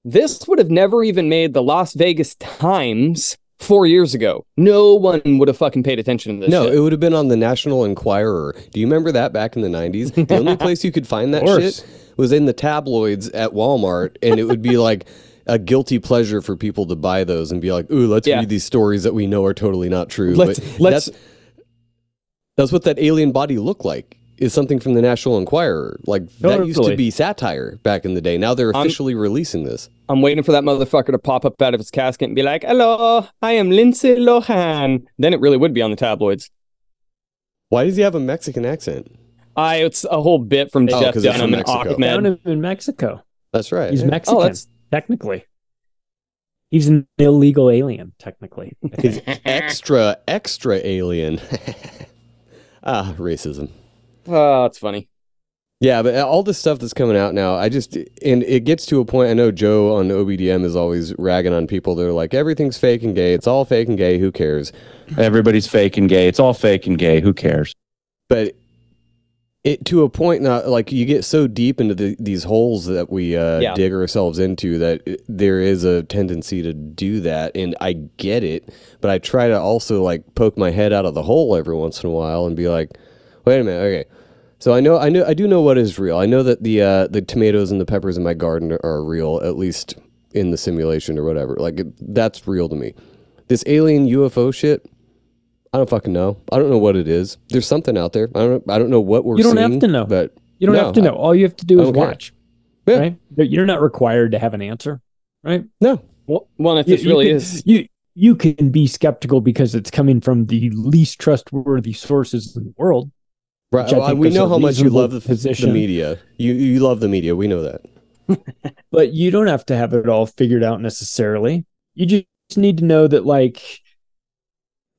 [SPEAKER 3] this would have never even made the Las Vegas Times four years ago. No one would have fucking paid attention to this.
[SPEAKER 1] No,
[SPEAKER 3] shit.
[SPEAKER 1] it would have been on the National Enquirer. Do you remember that back in the 90s? The only [laughs] place you could find that shit was in the tabloids at Walmart, and it would be like a guilty pleasure for people to buy those and be like, "Ooh, let's
[SPEAKER 3] Yeah.
[SPEAKER 1] read these stories that we know are totally not true."
[SPEAKER 3] Let's-
[SPEAKER 1] but
[SPEAKER 3] let's-
[SPEAKER 1] that's, that's what that alien body looked like. Is something from the National Enquirer. Like that used to be satire back in the day. Now they're
[SPEAKER 3] I'm-
[SPEAKER 1] officially releasing this.
[SPEAKER 3] I'm waiting for that motherfucker to pop up out of his casket and be like, hello, I am Lindsay Lohan. Then it really would be on the tabloids.
[SPEAKER 1] Why does he have a Mexican accent?
[SPEAKER 3] I it's a whole bit from
[SPEAKER 1] Oh,
[SPEAKER 3] Jeff
[SPEAKER 1] 'cause it's from
[SPEAKER 3] Dunham and
[SPEAKER 1] Mexico.
[SPEAKER 3] Ahmed.
[SPEAKER 2] Down in, in Mexico.
[SPEAKER 1] That's right.
[SPEAKER 2] He's
[SPEAKER 1] yeah.
[SPEAKER 2] Mexican,
[SPEAKER 3] Oh, that's
[SPEAKER 2] technically. He's an illegal alien, technically.
[SPEAKER 1] He's extra, extra alien. [laughs] ah, racism.
[SPEAKER 3] Oh, that's funny.
[SPEAKER 1] Yeah, but all this stuff that's coming out now, I just and it gets to a point. I know Joe on OBDM is always ragging on people. They're like, everything's fake and gay. It's all fake and gay. Who cares?
[SPEAKER 4] Everybody's fake and gay. It's all fake and gay. Who cares?
[SPEAKER 1] But it to a point not like you get so deep into the, these holes that we uh,
[SPEAKER 3] Yeah.
[SPEAKER 1] dig ourselves into that it- there is a tendency to do that and i get it but i try to also like poke my head out of the hole every once in a while and be like wait a minute okay so i know i know i do know what is real i know that the uh, the tomatoes and the peppers in my garden are, are real at least in the simulation or whatever like it, that's real to me this alien ufo shit I don't fucking know. I don't know what it is. There's something out there. I don't. I don't know what we're.
[SPEAKER 2] You don't have to know.
[SPEAKER 1] But
[SPEAKER 2] You don't
[SPEAKER 1] No,
[SPEAKER 2] have to know. All you have to do is watch.
[SPEAKER 1] Yeah.
[SPEAKER 2] Right? You're not required to have an answer. Right?
[SPEAKER 1] no,
[SPEAKER 3] Well, well, if
[SPEAKER 2] You-
[SPEAKER 3] this
[SPEAKER 2] you
[SPEAKER 3] really
[SPEAKER 2] can-
[SPEAKER 3] is,
[SPEAKER 2] you you can be skeptical because it's coming from the least trustworthy sources in the world.
[SPEAKER 1] Right. Well, we know how much you love the, the media. You you love the media. We know that. [laughs]
[SPEAKER 2] But you don't have to have it all figured out necessarily. You just need to know that like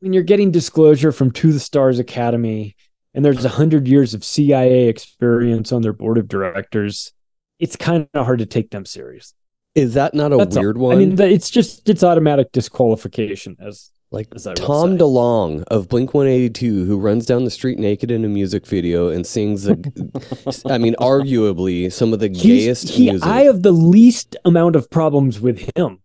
[SPEAKER 2] when you're getting disclosure from To the Stars Academy and there's a hundred years of CIA experience on their board of directors, it's kind of hard to take them serious.
[SPEAKER 1] Is that not a
[SPEAKER 2] That's all.
[SPEAKER 1] weird one?
[SPEAKER 2] I mean, it's just it's automatic disqualification as
[SPEAKER 1] like
[SPEAKER 2] as I will
[SPEAKER 1] Tom. DeLonge of Blink 182, who runs down the street naked in a music video and sings the. I mean, [laughs] arguably some of the
[SPEAKER 2] He's-
[SPEAKER 1] gayest
[SPEAKER 2] he,
[SPEAKER 1] music.
[SPEAKER 2] I have the least amount of problems with him.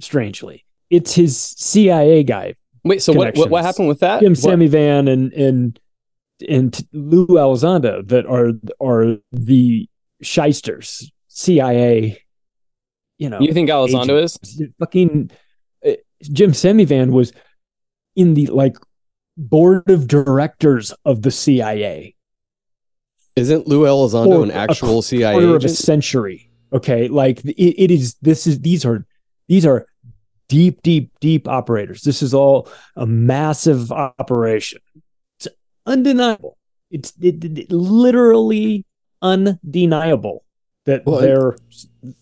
[SPEAKER 2] Strangely, it's his CIA guy,
[SPEAKER 3] wait. So what, what? What happened with that?
[SPEAKER 2] Jim
[SPEAKER 3] What-
[SPEAKER 2] Semivan and and and Lou Elizondo that are are the shysters, CIA. You know,
[SPEAKER 3] You think Elizondo is?
[SPEAKER 2] fucking Jim Semivan was in the like board of directors of the CIA
[SPEAKER 1] Isn't Lou Elizondo an actual CIA
[SPEAKER 2] quarter of a century. Okay, like it, it is. This is these are these are deep, deep, deep operators. This is all a massive operation. It's undeniable. It's it, it- literally undeniable that
[SPEAKER 1] Well,
[SPEAKER 2] they're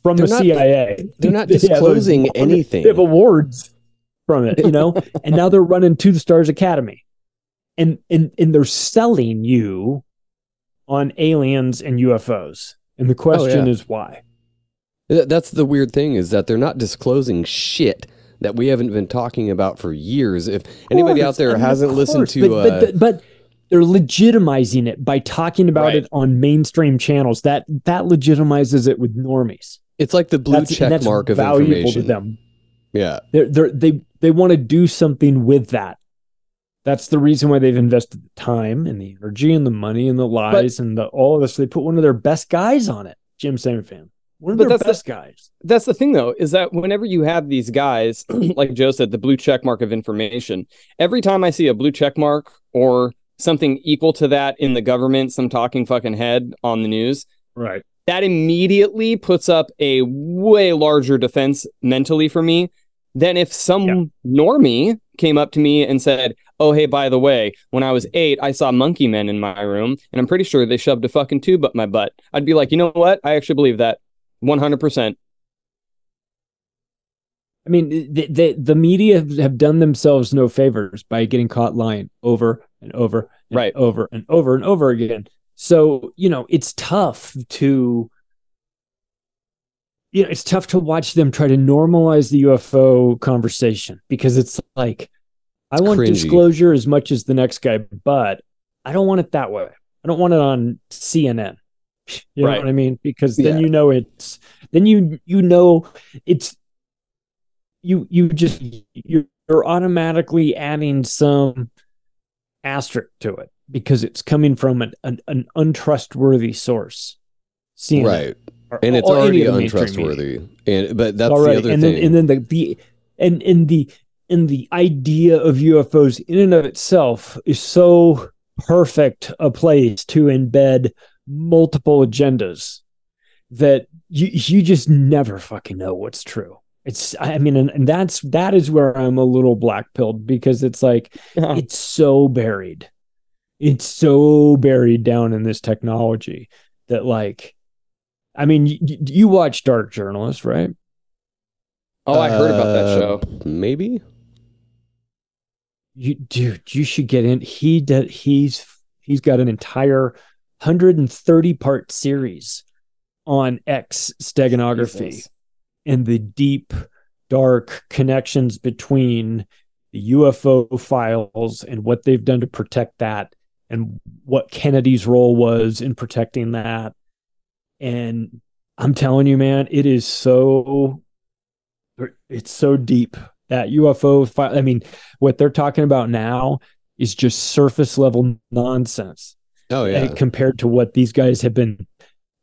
[SPEAKER 2] from
[SPEAKER 1] they're
[SPEAKER 2] the
[SPEAKER 1] not-
[SPEAKER 2] CIA.
[SPEAKER 1] they're not [laughs] disclosing
[SPEAKER 2] award-
[SPEAKER 1] anything.
[SPEAKER 2] They have awards from it, you know, [laughs] and now they're running to the Stars Academy, and and and they're selling you on aliens and UFOs. And the question
[SPEAKER 1] Oh, yeah.
[SPEAKER 2] is why?
[SPEAKER 1] That's the weird thing is that they're not disclosing shit that we haven't been talking about for years. If anybody out there hasn't
[SPEAKER 2] of
[SPEAKER 1] listened to,
[SPEAKER 2] but,
[SPEAKER 1] uh,
[SPEAKER 2] but, but they're legitimizing it by talking about
[SPEAKER 3] Right.
[SPEAKER 2] it on mainstream channels. That that legitimizes it with normies.
[SPEAKER 1] it's like the blue
[SPEAKER 2] That's,
[SPEAKER 1] check mark of
[SPEAKER 2] valuable
[SPEAKER 1] information.
[SPEAKER 2] to them.
[SPEAKER 1] Yeah,
[SPEAKER 2] They're, they're, they they want to do something with that. That's the reason why they've invested the time and the energy and the money and the lies and the all of this. They put one of their best guys on it, Jim Fan. One of
[SPEAKER 3] But
[SPEAKER 2] their
[SPEAKER 3] that's the-
[SPEAKER 2] best guys.
[SPEAKER 3] That's the thing, though, is that whenever you have these guys, [clears throat] like Joe said, the blue check mark of information, every time I see a blue check mark or something equal to that in the government, some talking fucking head on the news,
[SPEAKER 2] Right.
[SPEAKER 3] that immediately puts up a way larger defense mentally for me than if some
[SPEAKER 2] Yeah.
[SPEAKER 3] normie came up to me and said, Oh, hey, by the way, when I was eight, I saw monkey men in my room, and I'm pretty sure they shoved a fucking tube up my butt. I'd be like, you know what? I actually believe that 100%.
[SPEAKER 2] I mean, the, the the media have done themselves no favors by getting caught lying over and over and
[SPEAKER 3] Right.
[SPEAKER 2] over and over and over again. So, you know, it's tough to you know, it's tough to watch them try to normalize the UFO conversation because it's like I
[SPEAKER 1] It's
[SPEAKER 2] want
[SPEAKER 1] cringy.
[SPEAKER 2] disclosure as much as the next guy, but I don't want it that way. I don't want it on CNN. You know what I mean? Because then
[SPEAKER 1] Yeah.
[SPEAKER 2] you know it's then you you know it's you you just you're automatically adding some asterisk to it because it's coming from an an, an untrustworthy source. CNN
[SPEAKER 1] right.
[SPEAKER 2] Or-
[SPEAKER 1] And it's
[SPEAKER 2] or
[SPEAKER 1] already
[SPEAKER 2] of media
[SPEAKER 1] untrustworthy. And but that's
[SPEAKER 2] already.
[SPEAKER 1] the other
[SPEAKER 2] and
[SPEAKER 1] thing.
[SPEAKER 2] then and then the the and and the and the idea of UFOs in and of itself is so perfect a place to embed multiple agendas that you you just never fucking know what's true. It's I mean and, and that's that is where I'm a little black pilled because it's like it's so buried. It's so buried down in this technology that like I mean you, you watch Dark Journalist, right?
[SPEAKER 3] oh, I heard about that
[SPEAKER 1] Uh,
[SPEAKER 3] show.
[SPEAKER 1] Maybe.
[SPEAKER 2] you dude you should get in he did he's he's got an entire 130 part series on x steganography
[SPEAKER 3] Jesus.
[SPEAKER 2] and the deep dark connections between the ufo files and what they've done to protect that and what Kennedy's role was in protecting that. And I'm telling you, man, it is so it's so deep that UFO. I mean, what they're talking about now is just surface level nonsense.
[SPEAKER 1] Oh yeah,
[SPEAKER 2] compared to what these guys have been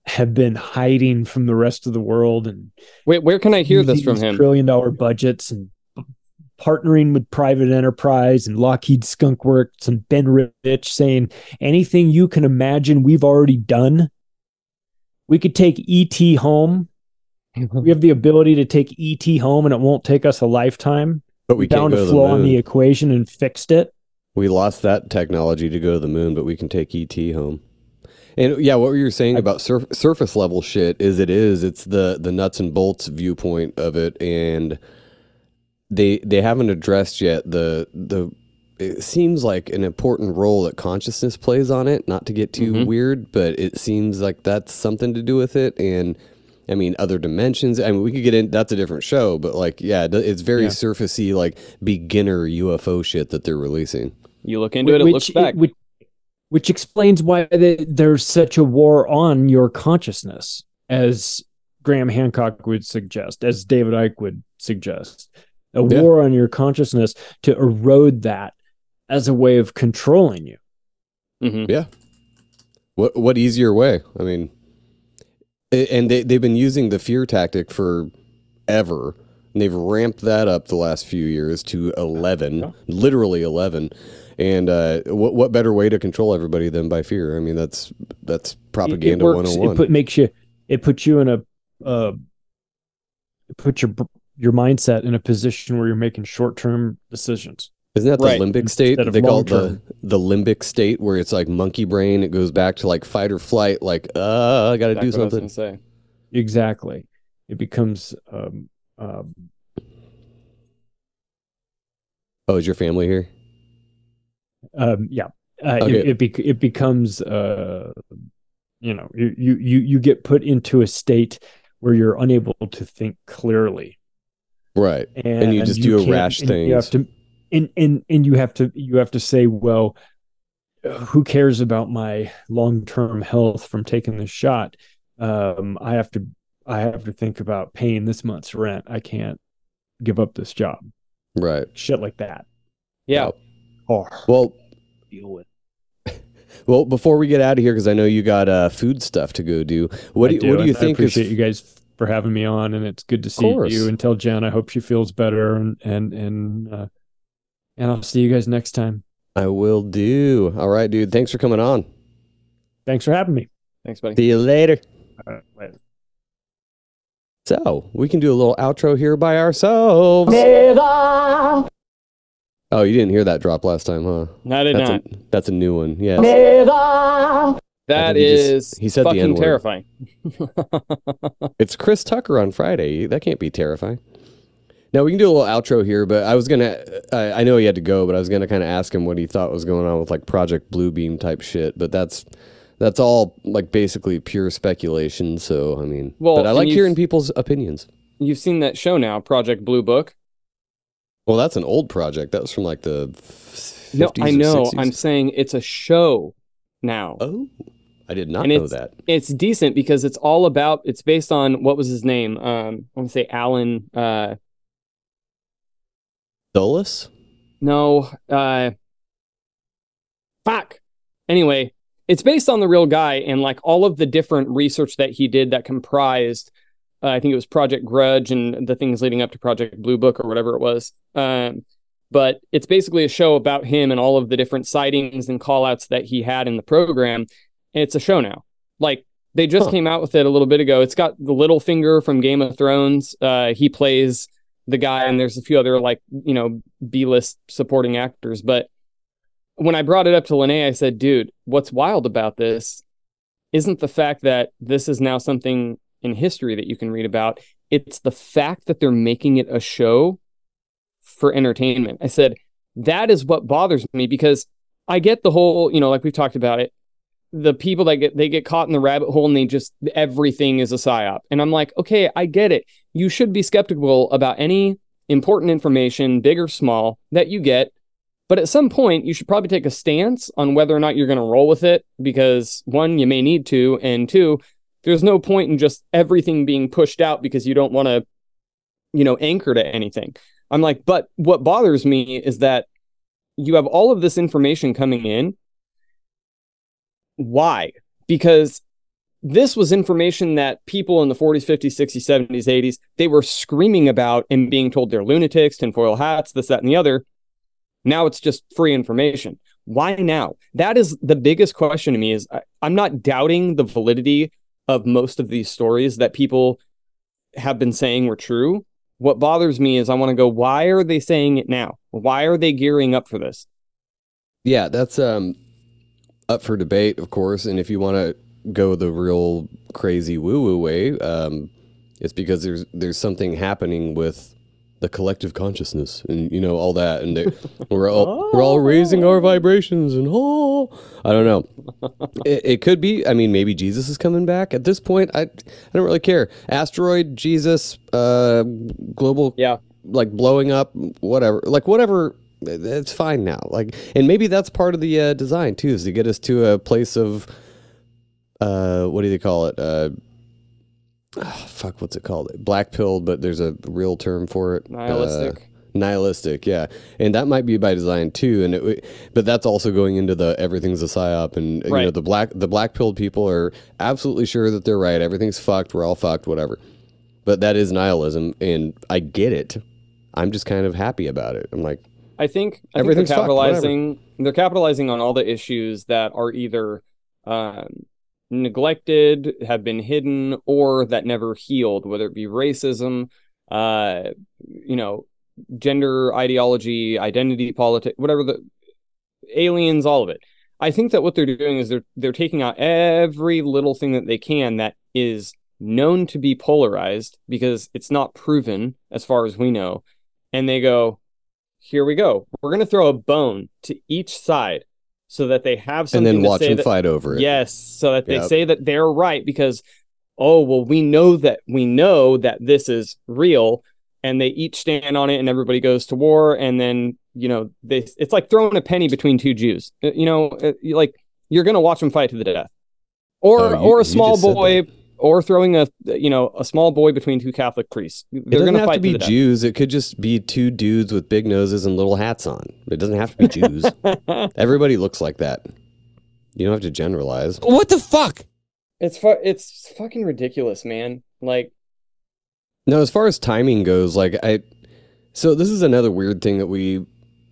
[SPEAKER 2] have been hiding from the rest of the world. and
[SPEAKER 3] wait where can i hear this from him
[SPEAKER 2] trillion dollar budgets and partnering with private enterprise and lockheed skunk works and ben rich saying anything you can imagine we've already done we could take et home. [laughs] We have the ability to take et home and it won't take us a lifetime.
[SPEAKER 1] But we
[SPEAKER 2] found
[SPEAKER 1] a
[SPEAKER 2] flaw in the equation and fixed it.
[SPEAKER 1] We lost that technology to go to the moon but we can take et home. And yeah, what you were saying about surf, surface level shit is it is it's the the nuts and bolts viewpoint of it, and they they haven't addressed yet the the it seems like an important role that consciousness plays on it. Not to get too mm-hmm. weird, but it seems like that's something to do with it, and. I mean, other dimensions. I mean, we could get in. That's a different show, but like, yeah, it's very yeah. surfacey, like beginner UFO shit that they're releasing.
[SPEAKER 3] You look into it, it looks back.
[SPEAKER 2] Which, which explains why they, there's such a war on your consciousness, as Graham Hancock would suggest, as David Icke would suggest, a yeah. war on your consciousness to erode that as a way of controlling you.
[SPEAKER 1] Mm-hmm. Yeah. What what easier way? I mean, and they they've been using the fear tactic for ever. And they've ramped that up the last few years to 11, yeah. literally 11. And uh, what what better way to control everybody than by fear? I mean, that's that's propaganda
[SPEAKER 2] one
[SPEAKER 1] hundred and one.
[SPEAKER 2] It put, makes you it puts you in a uh, it puts your your mindset in a position where you're making short term decisions.
[SPEAKER 1] Isn't that the right. limbic state? They call it the the limbic state, where it's like monkey brain. It goes back to like fight or flight. Like, uh, I got to do something.
[SPEAKER 3] say.
[SPEAKER 2] Exactly. It becomes. Um, um,
[SPEAKER 1] oh, is your family here?
[SPEAKER 2] um, yeah, uh, okay. it it, be- it becomes uh, you know you you you get put into a state where you're unable to think clearly,
[SPEAKER 1] right? And, and you just you do a rash thing.
[SPEAKER 2] You have to, and and and you have to you have to say, well, who cares about my long term health from taking this shot? Um, I have to I have to think about paying this month's rent. I can't give up this job.
[SPEAKER 1] Right.
[SPEAKER 2] Shit like that.
[SPEAKER 3] Yeah
[SPEAKER 1] hard well deal with. [laughs] Well, before we get out of here, because I know you got uh, food stuff to go do. What do, do, what do you I think?
[SPEAKER 2] I appreciate is... you guys for having me on, and it's good to see you. And tell Jen I hope she feels better, and and and uh, and I'll see you guys next time.
[SPEAKER 1] I will do. All right, dude. Thanks for coming on.
[SPEAKER 2] Thanks for having me.
[SPEAKER 3] Thanks, buddy.
[SPEAKER 1] See you later. later. So we can do a little outro here by ourselves. Oh, you didn't hear that drop last time, huh?
[SPEAKER 3] No, I did
[SPEAKER 1] that's
[SPEAKER 3] not.
[SPEAKER 1] A, that's a new one. Yeah.
[SPEAKER 3] That is he, just, he said fucking the terrifying. [laughs]
[SPEAKER 1] it's Chris Tucker on Friday. That can't be terrifying. Now we can do a little outro here, but I was gonna. I, I know he had to go, but I was gonna kind of ask him what he thought was going on with like Project Bluebeam type shit. But that's that's all like basically pure speculation. So I mean, well, but I like hearing people's opinions.
[SPEAKER 3] You've seen that show now, Project Blue Book.
[SPEAKER 1] Well, that's an old project. That was from like the 50s
[SPEAKER 3] no, I know.
[SPEAKER 1] 60s.
[SPEAKER 3] I'm saying it's a show now.
[SPEAKER 1] Oh, I did not and know
[SPEAKER 3] it's,
[SPEAKER 1] that.
[SPEAKER 3] It's decent because it's all about. It's based on what was his name? Um, I want to say Alan. Uh,
[SPEAKER 1] Dulles.
[SPEAKER 3] No. Uh, fuck. Anyway, it's based on the real guy and like all of the different research that he did that comprised uh, I think it was Project Grudge and the things leading up to Project Blue Book or whatever it was. Um, but it's basically a show about him and all of the different sightings and callouts that he had in the program. And it's a show now. Like they just huh. came out with it a little bit ago. It's got the Littlefinger from Game of Thrones. Uh, he plays the guy, and there's a few other like you know B list supporting actors. But when I brought it up to Lene, I said, "Dude, what's wild about this isn't the fact that this is now something in history that you can read about. It's the fact that they're making it a show for entertainment. I said, that is what bothers me because I get the whole, you know, like we've talked about it. The people that get they get caught in the rabbit hole and they just everything is a psyop. And I'm like, okay, I get it. You should be skeptical about any important information, big or small, that you get But at some point, you should probably take a stance on whether or not you're going to roll with it because one, you may need to, and two, there's no point in just everything being pushed out because you don't want to, you know, anchor to anything. I'm like, but what bothers me is that you have all of this information coming in. Why? Because this was information that people in the 40s, 50s, 60s, 70s, 80s, they were screaming about and being told they're lunatics, tinfoil hats, this, that, and the other. Now it's just free information. Why now? That is the biggest question to me is I, I'm not doubting the validity of most of these stories that people have been saying were true. What bothers me is I want to go, why are they saying it now? Why are they gearing up for this?
[SPEAKER 1] Yeah, that's um up for debate, of course. And if you want to go the real crazy woo woo way, um, it's because there's there's something happening with the collective consciousness and you know all that and they, [laughs] we're all we're all raising our vibrations and oh I don't know [laughs] it, it could be I mean maybe Jesus is coming back at this point I I don't really care asteroid Jesus uh global
[SPEAKER 3] Yeah.
[SPEAKER 1] like blowing up whatever like whatever it's fine now like and maybe that's part of the uh, design too is to get us to a place of uh what do they call it uh ah, fuck what's it called? Black pilled but there's a real term for it.
[SPEAKER 3] Nihilistic.
[SPEAKER 1] Uh, nihilistic. yeah. And that might be by design too and it but that's also going into the everything's a psyop and you know the black the black pilled people are absolutely sure that they're right everything's fucked we're all fucked whatever. But that is nihilism and i get it. I'm just kind of happy about it. I'm like
[SPEAKER 3] I think, I think they're
[SPEAKER 1] Everything's fucked,
[SPEAKER 3] capitalizing. They're capitalizing on all the issues that are either um, neglected, have been hidden, or that never healed. Whether it be racism, uh, you know, gender ideology, identity politics, whatever the aliens, all of it. I think that what they're doing is they're they're taking out every little thing that they can that is known to be polarized because it's not proven as far as we know, and they go, here we go. We're going to throw a bone to each side so that they have something
[SPEAKER 1] and
[SPEAKER 3] then
[SPEAKER 1] watch them
[SPEAKER 3] that,
[SPEAKER 1] fight over it
[SPEAKER 3] Yes, so that they
[SPEAKER 1] Yep.
[SPEAKER 3] say that they're right because oh, well we know that we know that this is real and they each stand on it and everybody goes to war and then, you know, they it's like throwing a penny between two Jews. Uh, You know, uh, like you're going to watch them fight to the death. Or
[SPEAKER 1] Oh, you-
[SPEAKER 3] or a small boy or throwing a you know, a small boy between two Catholic priests. They're
[SPEAKER 1] doesn't
[SPEAKER 3] going to
[SPEAKER 1] have
[SPEAKER 3] fight
[SPEAKER 1] to be
[SPEAKER 3] to
[SPEAKER 1] Jews. It could just be two dudes with big noses and little hats on. It doesn't have to be Jews. [laughs] Everybody looks like that. You don't have to generalize.
[SPEAKER 4] What the fuck?
[SPEAKER 3] It's fu- it's fucking ridiculous, man. Like
[SPEAKER 1] No, as far as timing goes, like I, so this is another weird thing that we,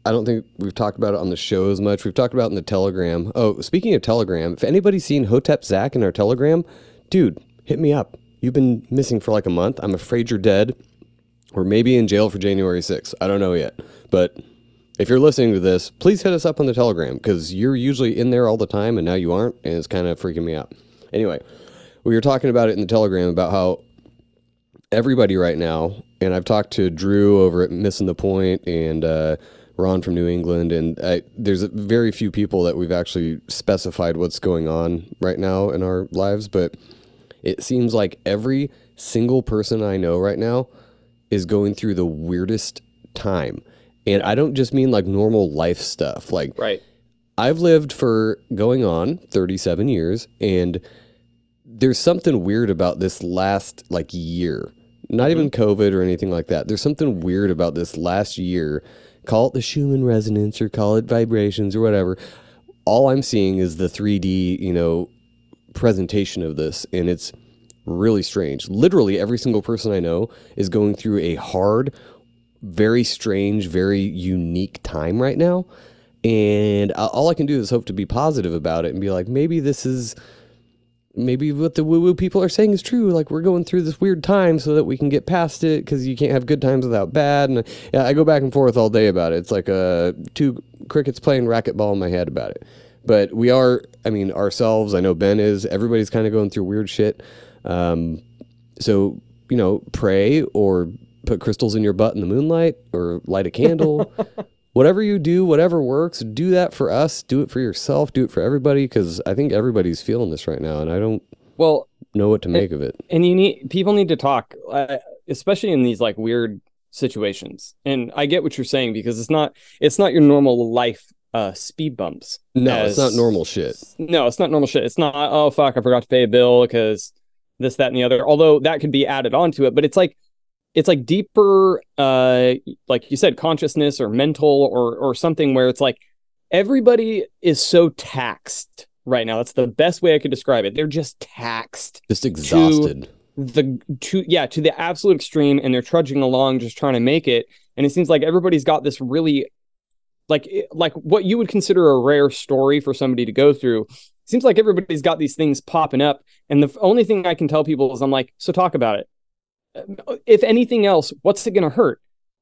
[SPEAKER 1] I don't think we've talked about it on the show as much. We've talked about it in the Telegram. Oh, speaking of Telegram, if anybody's seen Hotep Zach in our Telegram, dude, hit me up. You've been missing for like a month. I'm afraid you're dead, or maybe in jail for January 6th. I don't know yet, but if you're listening to this, please hit us up on the Telegram because you're usually in there all the time, and now you aren't, and it's kind of freaking me out. Anyway, we were talking about it in the Telegram about how everybody right now, and I've talked to Drew over at Missing the Point and uh, Ron from New England, and I, there's very few people that we've actually specified what's going on right now in our lives, but it seems like every single person I know right now is going through the weirdest time. And I don't just mean like normal life stuff. Like
[SPEAKER 3] right.
[SPEAKER 1] I've lived for going on 37 years and there's something weird about this last like year. Not mm-hmm. even COVID or anything like that. There's something weird about this last year. Call it the Schumann resonance or call it vibrations or whatever. All I'm seeing is the 3D, you know, presentation of this and it's really strange. Literally every single person I know is going through a hard, very strange, very unique time right now. And all I can do is hope to be positive about it and be like, maybe this is, maybe what the woo woo people are saying is true. Like we're going through this weird time so that we can get past it because you can't have good times without bad. And yeah, I go back and forth all day about it. It's like uh, two crickets playing racquetball in my head about it. But we are, I mean, ourselves, I know Ben is, everybody's kind of going through weird shit. Um, so, you know, pray or put crystals in your butt in the moonlight or light a candle. [laughs] whatever you do, whatever works, do that for us. Do it for yourself. Do it for everybody because I think everybody's feeling this right now and I don't
[SPEAKER 3] Well,
[SPEAKER 1] know what to make of it.
[SPEAKER 3] and you need people need to talk, uh, especially in these like weird situations. And I get what you're saying because it's not it's not your normal life uh speed bumps.
[SPEAKER 1] No,
[SPEAKER 3] as-
[SPEAKER 1] it's not normal shit.
[SPEAKER 3] No, it's not normal shit. It's not oh fuck, I forgot to pay a bill because this, that, and the other. Although that could be added onto it, but it's like it's like deeper uh like you said, consciousness or mental or or something where it's like everybody is so taxed right now. That's the best way I could describe it. They're just taxed
[SPEAKER 1] Just exhausted.
[SPEAKER 3] the to yeah to the absolute extreme and they're trudging along just trying to make it and it seems like everybody's got this really like like what you would consider a rare story for somebody to go through seems like everybody's got these things popping up. And the only thing i can tell people is i'm like so talk about it. Uh, if anything else what's it going to hurt?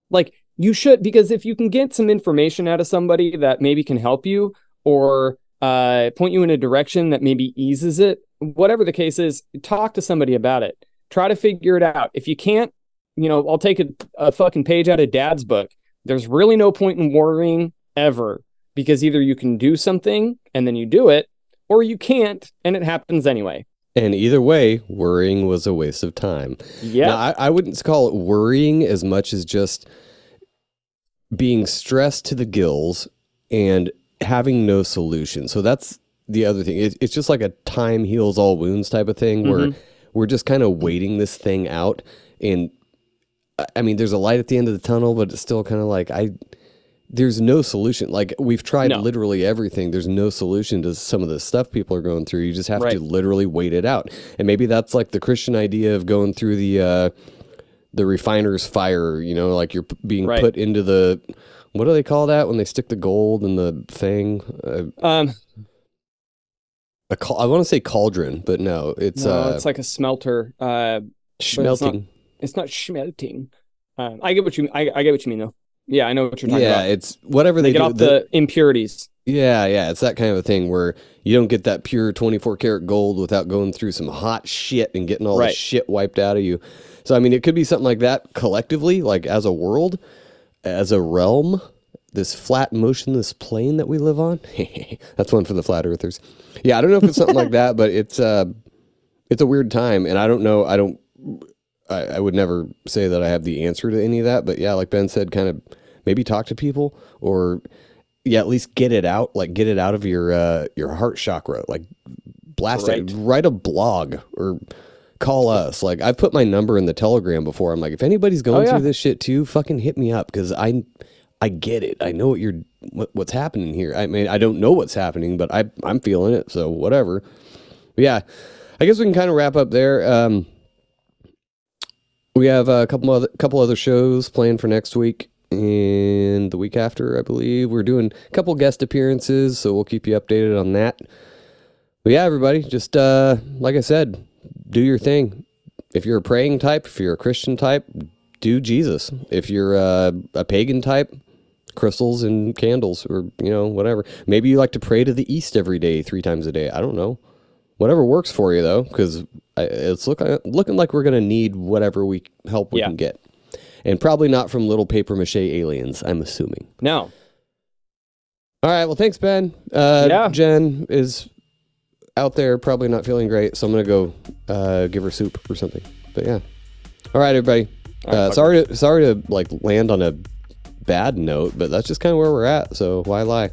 [SPEAKER 3] Like you should because if you can get some information out of somebody that maybe can help you or uh, point you in a direction that maybe eases it whatever the case is talk to somebody about it. Try to figure it out. If you can't you know i'll take a, a fucking page out of dad's book there's really no point in worrying ever because either you can do something and then you do it or you can't and it happens anyway
[SPEAKER 1] And either way, worrying was a waste of time.
[SPEAKER 3] yeah
[SPEAKER 1] I, I wouldn't call it worrying as much as just being stressed to the gills and having no solution. So that's the other thing. It, it's just like a time heals all wounds type of thing where mm-hmm. we're just kind of waiting this thing out. And I- mean, there's a light at the end of the tunnel, but it's still kind of like, I, there's no solution. Like we've tried
[SPEAKER 3] No.
[SPEAKER 1] literally everything. There's no solution to some of the stuff people are going through. You just have to literally wait it out. And maybe that's like the Christian idea of going through the uh the refiner's fire, you know, like you're p- being
[SPEAKER 3] Right.
[SPEAKER 1] put into the what do they call that when they stick the gold in the thing? Uh,
[SPEAKER 3] um
[SPEAKER 1] a cal- I want to say cauldron, but no, it's
[SPEAKER 3] no,
[SPEAKER 1] uh
[SPEAKER 3] it's like a smelter uh it's not-
[SPEAKER 1] smelting.
[SPEAKER 3] It's not schmelting um, i get what you I, I get what you mean though yeah i know what you're talking
[SPEAKER 1] Yeah,
[SPEAKER 3] about Yeah,
[SPEAKER 1] it's whatever
[SPEAKER 3] they
[SPEAKER 1] they,
[SPEAKER 3] get
[SPEAKER 1] do.
[SPEAKER 3] off
[SPEAKER 1] the-
[SPEAKER 3] the impurities
[SPEAKER 1] Yeah, yeah, it's that kind of a thing where you don't get that pure 24 karat gold without going through some hot shit and getting all the shit wiped out of you. So I mean, it could be something like that collectively, like as a world, as a realm, this flat motionless plane that we live on. [laughs] That's one for the flat earthers. Yeah, I don't know if it's something like [laughs] that, but it's uh it's a weird time and I don't know, I don't I, I would never say that I have the answer to any of that, but yeah, like Ben said, kind of maybe talk to people or yeah, at least get it out, like get it out of your uh your heart chakra, like blast it, write a blog or call us. Like I've put my number in the Telegram before. I'm like, if anybody's going
[SPEAKER 3] Oh, yeah.
[SPEAKER 1] through this shit too, fucking hit me up because I I get it. I know what you're what, what's happening here. I mean, I don't know what's happening, but I I'm feeling it. So whatever. But yeah, I guess we can kind of wrap up there. Um, we have a couple other couple other shows planned for next week and the week after, I believe. We're doing a couple guest appearances, so we'll keep you updated on that. But yeah, everybody, just uh, like I said, do your thing. If you're a praying type, if you're a Christian type, do Jesus. If you're uh, a pagan type, crystals and candles, or you know whatever. Maybe you like to pray to the east every day, three times a day. I don't know. Whatever works for you, though, because it's look, looking like we're gonna need whatever we help we
[SPEAKER 3] Yeah.
[SPEAKER 1] can get, and probably not from little paper mache aliens. I'm assuming.
[SPEAKER 3] no
[SPEAKER 1] All right. Well, thanks, Ben. Uh,
[SPEAKER 3] Yeah.
[SPEAKER 1] Jen is out there, probably not feeling great, so I'm gonna go uh, give her soup or something. But yeah. All right, everybody.
[SPEAKER 3] All right,
[SPEAKER 1] uh, sorry, to, sorry to like land on a bad note, but that's just kind of where we're at. So why lie?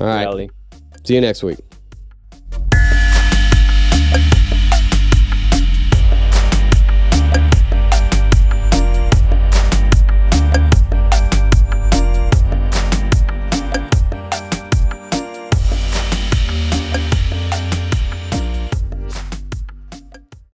[SPEAKER 1] All right.
[SPEAKER 3] reality
[SPEAKER 1] See you next week.